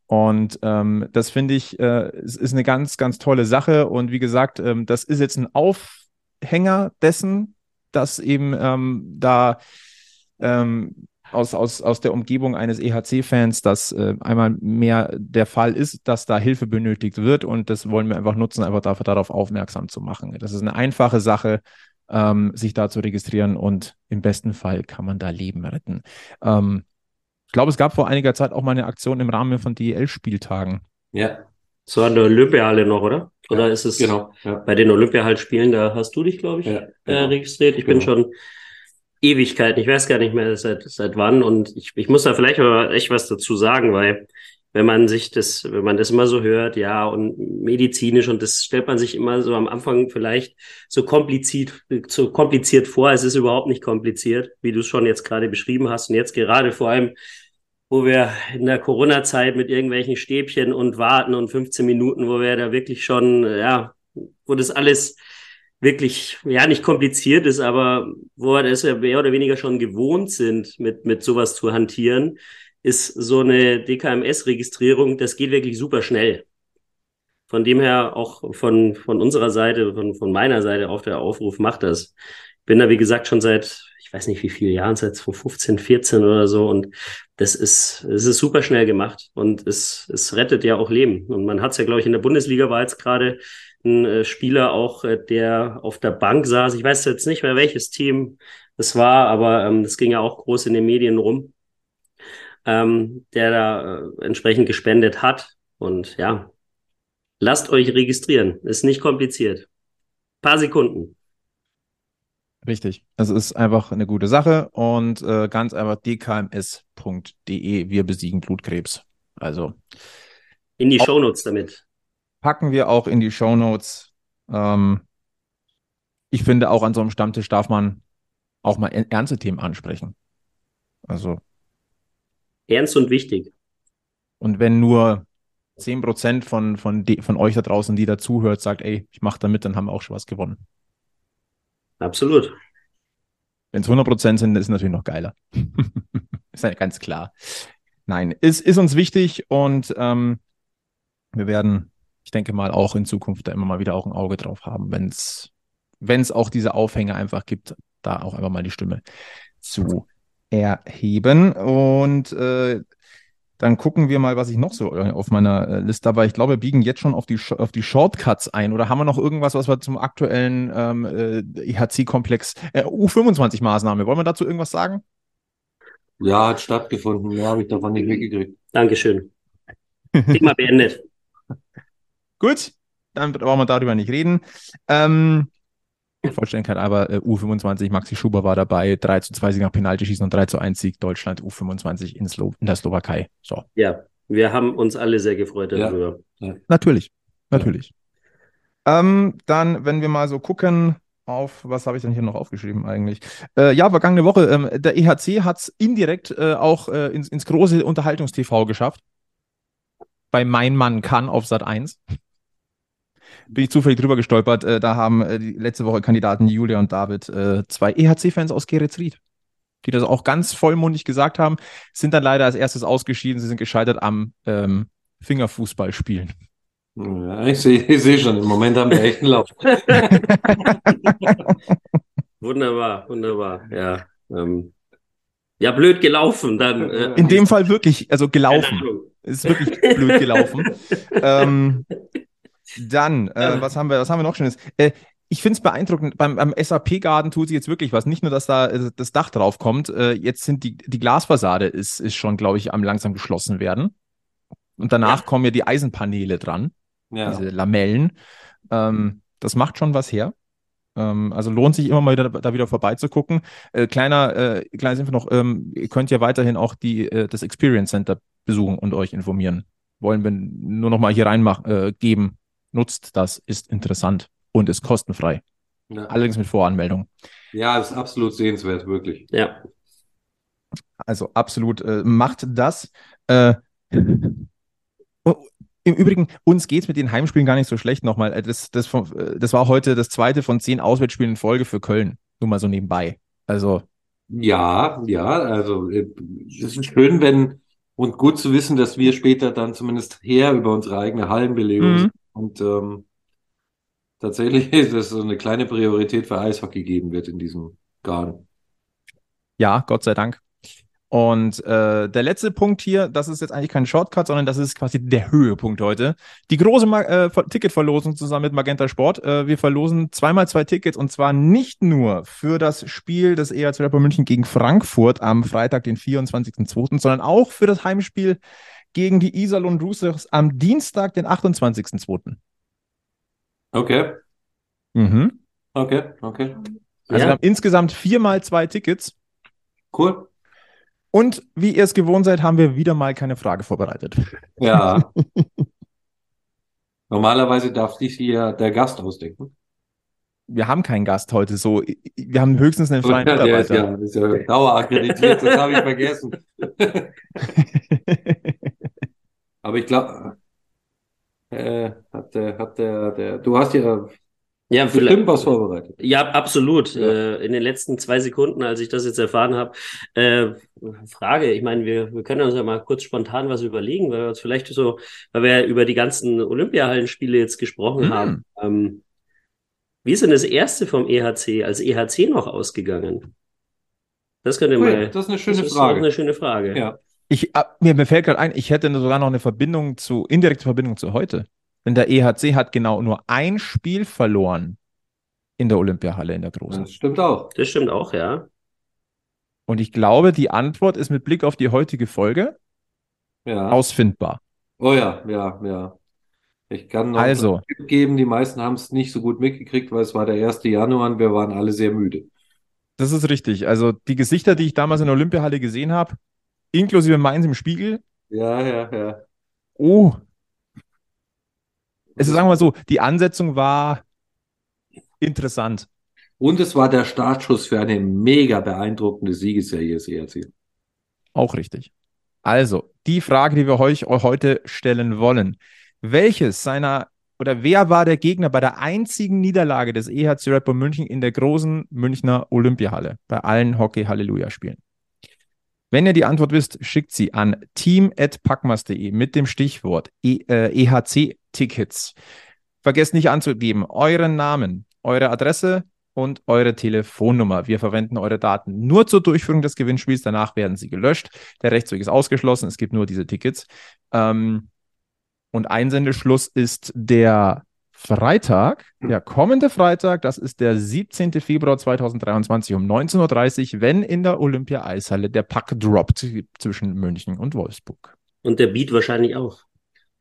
Und ähm, das finde ich, äh, ist, ist eine ganz, ganz tolle Sache. Und wie gesagt, ähm, das ist jetzt ein Aufhänger dessen, dass eben ähm, da ähm, aus, aus, aus der Umgebung eines EHC-Fans, dass äh, einmal mehr der Fall ist, dass da Hilfe benötigt wird. Und das wollen wir einfach nutzen, einfach dafür, darauf aufmerksam zu machen. Das ist eine einfache Sache, ähm, sich da zu registrieren und im besten Fall kann man da Leben retten. Ich glaube, es gab vor einiger Zeit auch mal eine Aktion im Rahmen von DEL-Spieltagen. Ja. So an der Olympiahalle noch, oder? Oder ja, ist es genau, ja. bei den Olympiahallen-Spielen, da hast du dich, glaube ich, Ja, äh, genau. registriert. Ich Genau. bin schon Ewigkeiten, ich weiß gar nicht mehr seit, seit wann. Und ich, ich muss da vielleicht mal echt was dazu sagen, weil wenn man sich das, wenn man das immer so hört, ja, und medizinisch, und das stellt man sich immer so am Anfang vielleicht so kompliziert, so kompliziert vor. Es ist überhaupt nicht kompliziert, wie du es schon jetzt gerade beschrieben hast. Und jetzt gerade vor allem, wo wir in der Corona-Zeit mit irgendwelchen Stäbchen und warten und 15 Minuten, wo wir da wirklich schon, ja, wo das alles wirklich, ja, nicht kompliziert ist, aber wo wir das ja mehr oder weniger schon gewohnt sind, mit, mit sowas zu hantieren, ist so eine DKMS-Registrierung, das geht wirklich super schnell. Von dem her auch von, von unserer Seite, von, von meiner Seite auf der Aufruf, macht das. Bin da, wie gesagt, schon seit, ich weiß nicht wie viele Jahren, seit 15, 14 oder so. Und das ist, es ist super schnell gemacht und es, es rettet ja auch Leben. Und man hat es ja, glaube ich, in der Bundesliga war jetzt gerade ein äh, Spieler auch, äh, der auf der Bank saß. Ich weiß jetzt nicht mehr, welches Team es war, aber ähm, das ging ja auch groß in den Medien rum, ähm, der da äh, entsprechend gespendet hat. Und ja, lasst euch registrieren. Ist nicht kompliziert. Paar Sekunden. Richtig. Es ist einfach eine gute Sache und äh, ganz einfach dkms.de. Wir besiegen Blutkrebs. Also In die Shownotes damit. packen wir auch in die Shownotes. Ähm, ich finde, auch an so einem Stammtisch darf man auch mal ernste Themen ansprechen. Also, Ernst und wichtig. und wenn nur 10% von, von, de, von euch da draußen, die da zuhört, sagt, ey, ich mache da mit, dann haben wir auch schon was gewonnen. Absolut. Wenn es 100% sind, ist es natürlich noch geiler. ist ja ganz klar. Nein, ist, ist uns wichtig und ähm, wir werden, ich denke mal, auch in Zukunft da immer mal wieder auch ein Auge drauf haben, wenn es wenn es auch diese Aufhänge einfach gibt, da auch einfach mal die Stimme zu erheben. Und äh, dann gucken wir mal, was ich noch so äh, auf meiner äh, Liste habe. Ich glaube, wir biegen jetzt schon auf die, auf die Shortcuts ein. Oder haben wir noch irgendwas, was wir zum aktuellen ähm, äh, IHC-Komplex, äh, U25-Maßnahme, wollen wir dazu irgendwas sagen? Ja, hat stattgefunden. Ja, habe ich davon nicht mitgekriegt. Dankeschön. Thema beendet. Gut, dann brauchen wir darüber nicht reden. Ähm, Vollständigkeit aber äh, U25, Maxi Schuber war dabei, 3 zu 2 Sieg nach Penaltyschießen und 3 zu 1 Sieg Deutschland U25 in, Slo in der Slowakei. So, Ja, wir haben uns alle sehr gefreut Ja. darüber. natürlich, natürlich. Ähm, dann, wenn wir mal so gucken auf, was habe ich denn hier noch aufgeschrieben eigentlich? Äh, ja, vergangene Woche, ähm, der EHC hat es indirekt äh, auch äh, ins, ins große Unterhaltungstv geschafft. Bei Mein Mann kann auf Sat 1. Bin ich zufällig drüber gestolpert. Äh, da haben äh, die letzte Woche Kandidaten Julia und David äh, zwei EHC-Fans aus Geretsried, die das auch ganz vollmundig gesagt haben, sind dann leider als erstes ausgeschieden. Sie sind gescheitert am ähm, Fingerfußball spielen. Ja, ich sehe seh schon, im Moment haben wir echt einen Lauf. Wunderbar, wunderbar. Ja, ähm, ja, blöd gelaufen. Dann äh, In dem Fall wirklich, also gelaufen. Es ist wirklich blöd gelaufen. ähm, dann, äh, was haben wir, was haben wir noch Schönes? Äh, ich finde es beeindruckend, beim, beim SAP-Garden tut sich jetzt wirklich was. Nicht nur, dass da äh, das Dach drauf kommt, äh, jetzt sind die, die Glasfassade ist, ist schon, glaube ich, am langsam geschlossen werden. Und danach Ja. kommen ja die Eisenpaneele dran, Ja. diese Lamellen. Ähm, das macht schon was her. Ähm, also lohnt sich immer mal wieder, da wieder vorbeizugucken. Äh, kleiner, äh, kleines Info noch, ähm, ihr könnt ja weiterhin auch die, äh, das Experience Center besuchen und euch informieren. Wollen wir nur noch mal hier reinmachen, äh, geben. Nutzt das, ist interessant und ist kostenfrei. Ja. Allerdings mit Voranmeldung. ja, ist absolut sehenswert, wirklich. Ja, Also absolut äh, macht das. Äh, Im Übrigen, uns geht's mit den Heimspielen gar nicht so schlecht nochmal. Äh, Das, das, von, äh, das war heute das zweite von zehn Auswärtsspielen in Folge für Köln. Nur mal so nebenbei. Also Ja, ja, also äh, es ist schön, wenn und gut zu wissen, dass wir später dann zumindest her über unsere eigene Hallenbelegung Mhm. Und ähm, tatsächlich ist es so eine kleine Priorität für Eishockey geben wird in diesem Garn. Ja, Gott sei Dank. Und äh, der letzte Punkt hier, das ist jetzt eigentlich kein Shortcut, sondern das ist quasi der Höhepunkt heute. Die große Ma äh, Ver- Ticketverlosung zusammen mit Magenta Sport. Äh, wir verlosen zweimal zwei Tickets und zwar nicht nur für das Spiel des EHC Rapper München gegen Frankfurt am Freitag, den 24.02., sondern auch für das Heimspiel gegen die Iserlohn Roosters am Dienstag, den 28.02. Okay, Mhm. okay, okay. Also wir Ja. haben insgesamt viermal zwei Tickets. Cool. Und wie ihr es gewohnt seid, haben wir wieder mal keine Frage vorbereitet. Ja. Normalerweise darf sich hier der Gast ausdenken. Wir haben keinen Gast heute so. Wir haben höchstens einen freien Der ist Mitarbeiter. ja, ist ja dauerakkreditiert, das habe ich vergessen. Aber ich glaube, äh, hat der, hat der, der, du hast ja Ja, bestimmt was vorbereitet. Ja, absolut. Ja. Äh, in den letzten zwei Sekunden, als ich das jetzt erfahren habe, äh, Frage, ich meine, wir, wir können uns ja mal kurz spontan was überlegen, weil wir uns vielleicht so, weil wir ja über die ganzen Olympiahallenspiele jetzt gesprochen Hm. haben. Ähm, wie ist denn das erste vom EHC als EHC noch ausgegangen? Das könnte Ui, mal, das ist eine schöne das ist auch Frage. eine schöne Frage. Ja. Ich, ah, mir, mir fällt gerade ein, ich hätte sogar noch eine Verbindung zu, indirekte Verbindung zu heute. Denn der EHC hat genau nur ein Spiel verloren in der Olympiahalle in der großen. Das stimmt auch. Das stimmt auch, ja. Und ich glaube, die Antwort ist mit Blick auf die heutige Folge Ja. ausfindbar. Oh ja, ja, ja. Ich kann noch Also. einen Tipp geben, die meisten haben es nicht so gut mitgekriegt, weil es war der 1. Januar und wir waren alle sehr müde. Das ist richtig. Also die Gesichter, die ich damals in der Olympiahalle gesehen habe, inklusive meins im Spiegel, Ja, ja, ja. oh. Also sagen wir mal so, die Ansetzung war interessant. Und es war der Startschuss für eine mega beeindruckende Siegesserie des ERC. Auch richtig. Also, die Frage, die wir euch heute stellen wollen. Welches seiner oder wer war der Gegner bei der einzigen Niederlage des EHC Red Bull München in der großen Münchner Olympiahalle bei allen Hockey-Halleluja-Spielen? Wenn ihr die Antwort wisst, schickt sie an team.packmas.de mit dem Stichwort e äh, EHC-Tickets. Vergesst nicht anzugeben euren Namen, eure Adresse und eure Telefonnummer. Wir verwenden eure Daten nur zur Durchführung des Gewinnspiels. Danach werden sie gelöscht. Der Rechtsweg ist ausgeschlossen. Es gibt nur diese Tickets. Ähm, und Einsendeschluss ist der Freitag, der kommende Freitag, das ist der 17. Februar 2023 um 19.30 Uhr, wenn in der Olympia-Eishalle der Pack droppt zwischen München und Wolfsburg. Und der Beat wahrscheinlich auch.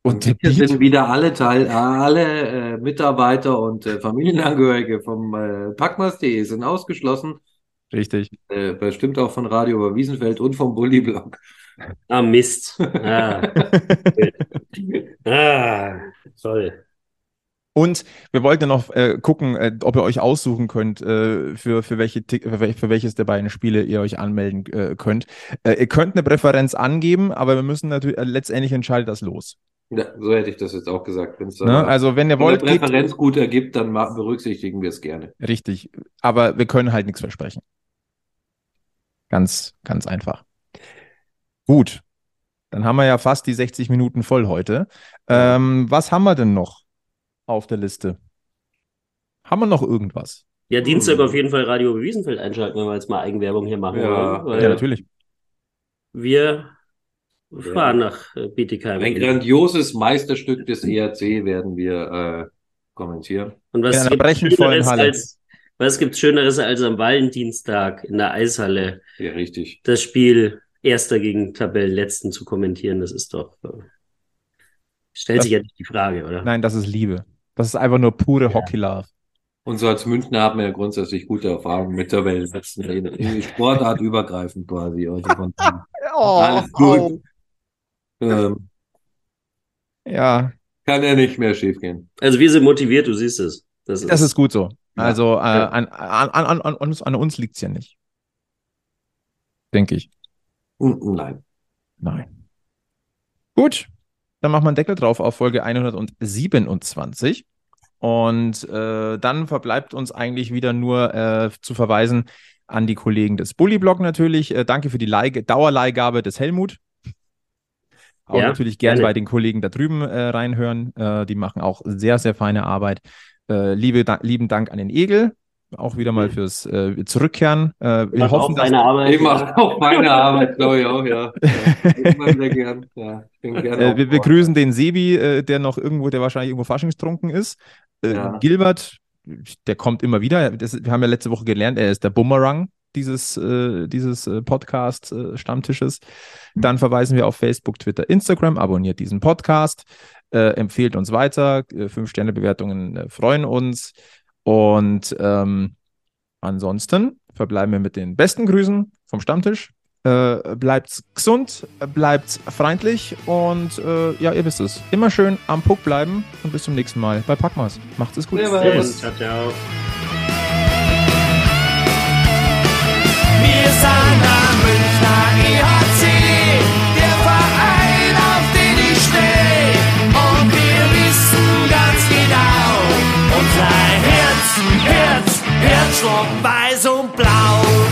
Und der Hier Beat, sind wieder alle Teil, alle äh, Mitarbeiter und äh, Familienangehörige vom äh, Packmas.de sind ausgeschlossen. richtig. Äh, bestimmt auch von Radio über Wiesenfeld und vom Bulli-Blog. Ah, Mist. Ah, ah toll. Und wir wollten ja noch äh, gucken, äh, ob ihr euch aussuchen könnt, äh, für, für, welche, für, wel- für welches der beiden Spiele ihr euch anmelden äh, könnt. Äh, ihr könnt eine Präferenz angeben, aber wir müssen natürlich, äh, letztendlich entscheidet das los. Ja, so hätte ich das jetzt auch gesagt. Ne? Also wenn ihr eine wollt, geht, Präferenz gut ergibt, dann berücksichtigen wir es gerne. richtig. Aber wir können halt nichts versprechen. Ganz, ganz einfach. Gut. Dann haben wir ja fast die 60 Minuten voll heute. Ähm, was haben wir denn noch auf der Liste? Haben wir noch irgendwas? Ja, Dienstag auf jeden Fall Radio Wiesenfeld einschalten, wenn wir jetzt mal Eigenwerbung hier machen Ja. wollen. Ja, natürlich. Wir fahren nach äh, Bietigheim. Ein grandioses Meisterstück des ERC werden wir äh, kommentieren. Und was gibt's brechend vollen Schöneres Halle. als, was gibt's Schöneres als am Valentinstag in der Eishalle Ja, richtig. das Spiel Erster gegen Tabellenletzten zu kommentieren? Das ist doch, äh, stellt Das- sich ja nicht die Frage, oder? Nein, das ist Liebe. Das ist einfach nur pure Hockey-Love. Und so als Münchner haben wir ja grundsätzlich gute Erfahrungen mit Tabellensätzen. in- Sportart übergreifend quasi. Also von, Oh, Alles gut. ähm, Ja, kann ja nicht mehr schiefgehen. Also wir sind motiviert, du siehst es. Das ist, das ist gut so. Ja. Also äh, Ja. an, an, an, an, uns, an uns liegt's ja nicht. Denke ich. Nein. Nein. Gut, dann machen wir einen Deckel drauf auf Folge 127. Und äh, dann verbleibt uns eigentlich wieder nur äh, zu verweisen an die Kollegen des Bully-Blog natürlich. Äh, danke für die Leih Dauerleihgabe des Helmut. Auch ja, natürlich gern gerne. bei den Kollegen da drüben äh, reinhören. Äh, die machen auch sehr, sehr feine Arbeit. Äh, liebe, da, lieben Dank an den Egel, auch wieder mal fürs äh, Zurückkehren. Äh, wir hoffen, dass Arbeit. Ich mache auch meine Arbeit, glaube ich auch, ja. ja. sehr gern. Ja, äh, wir begrüßen den Sebi, äh, der noch irgendwo, der wahrscheinlich irgendwo faschingstrunken ist. Äh, ja. Gilbert, der kommt immer wieder. Das, wir haben ja letzte Woche gelernt, er ist der Bumerang dieses, äh, dieses äh, Podcast-Stammtisches. Äh, Dann verweisen wir auf Facebook, Twitter, Instagram. Abonniert diesen Podcast, äh, empfehlt uns weiter. Äh, Fünf-Sterne-Bewertungen äh, freuen uns. Und ähm, ansonsten verbleiben wir mit den besten Grüßen vom Stammtisch. Äh, bleibt gesund, bleibt freundlich und äh, ja, ihr wisst es. Immer schön am Puck bleiben und bis zum nächsten Mal bei Packmas. Macht es gut. Servus. Ciao, ciao. Wir sind Herzschlag weiß und blau.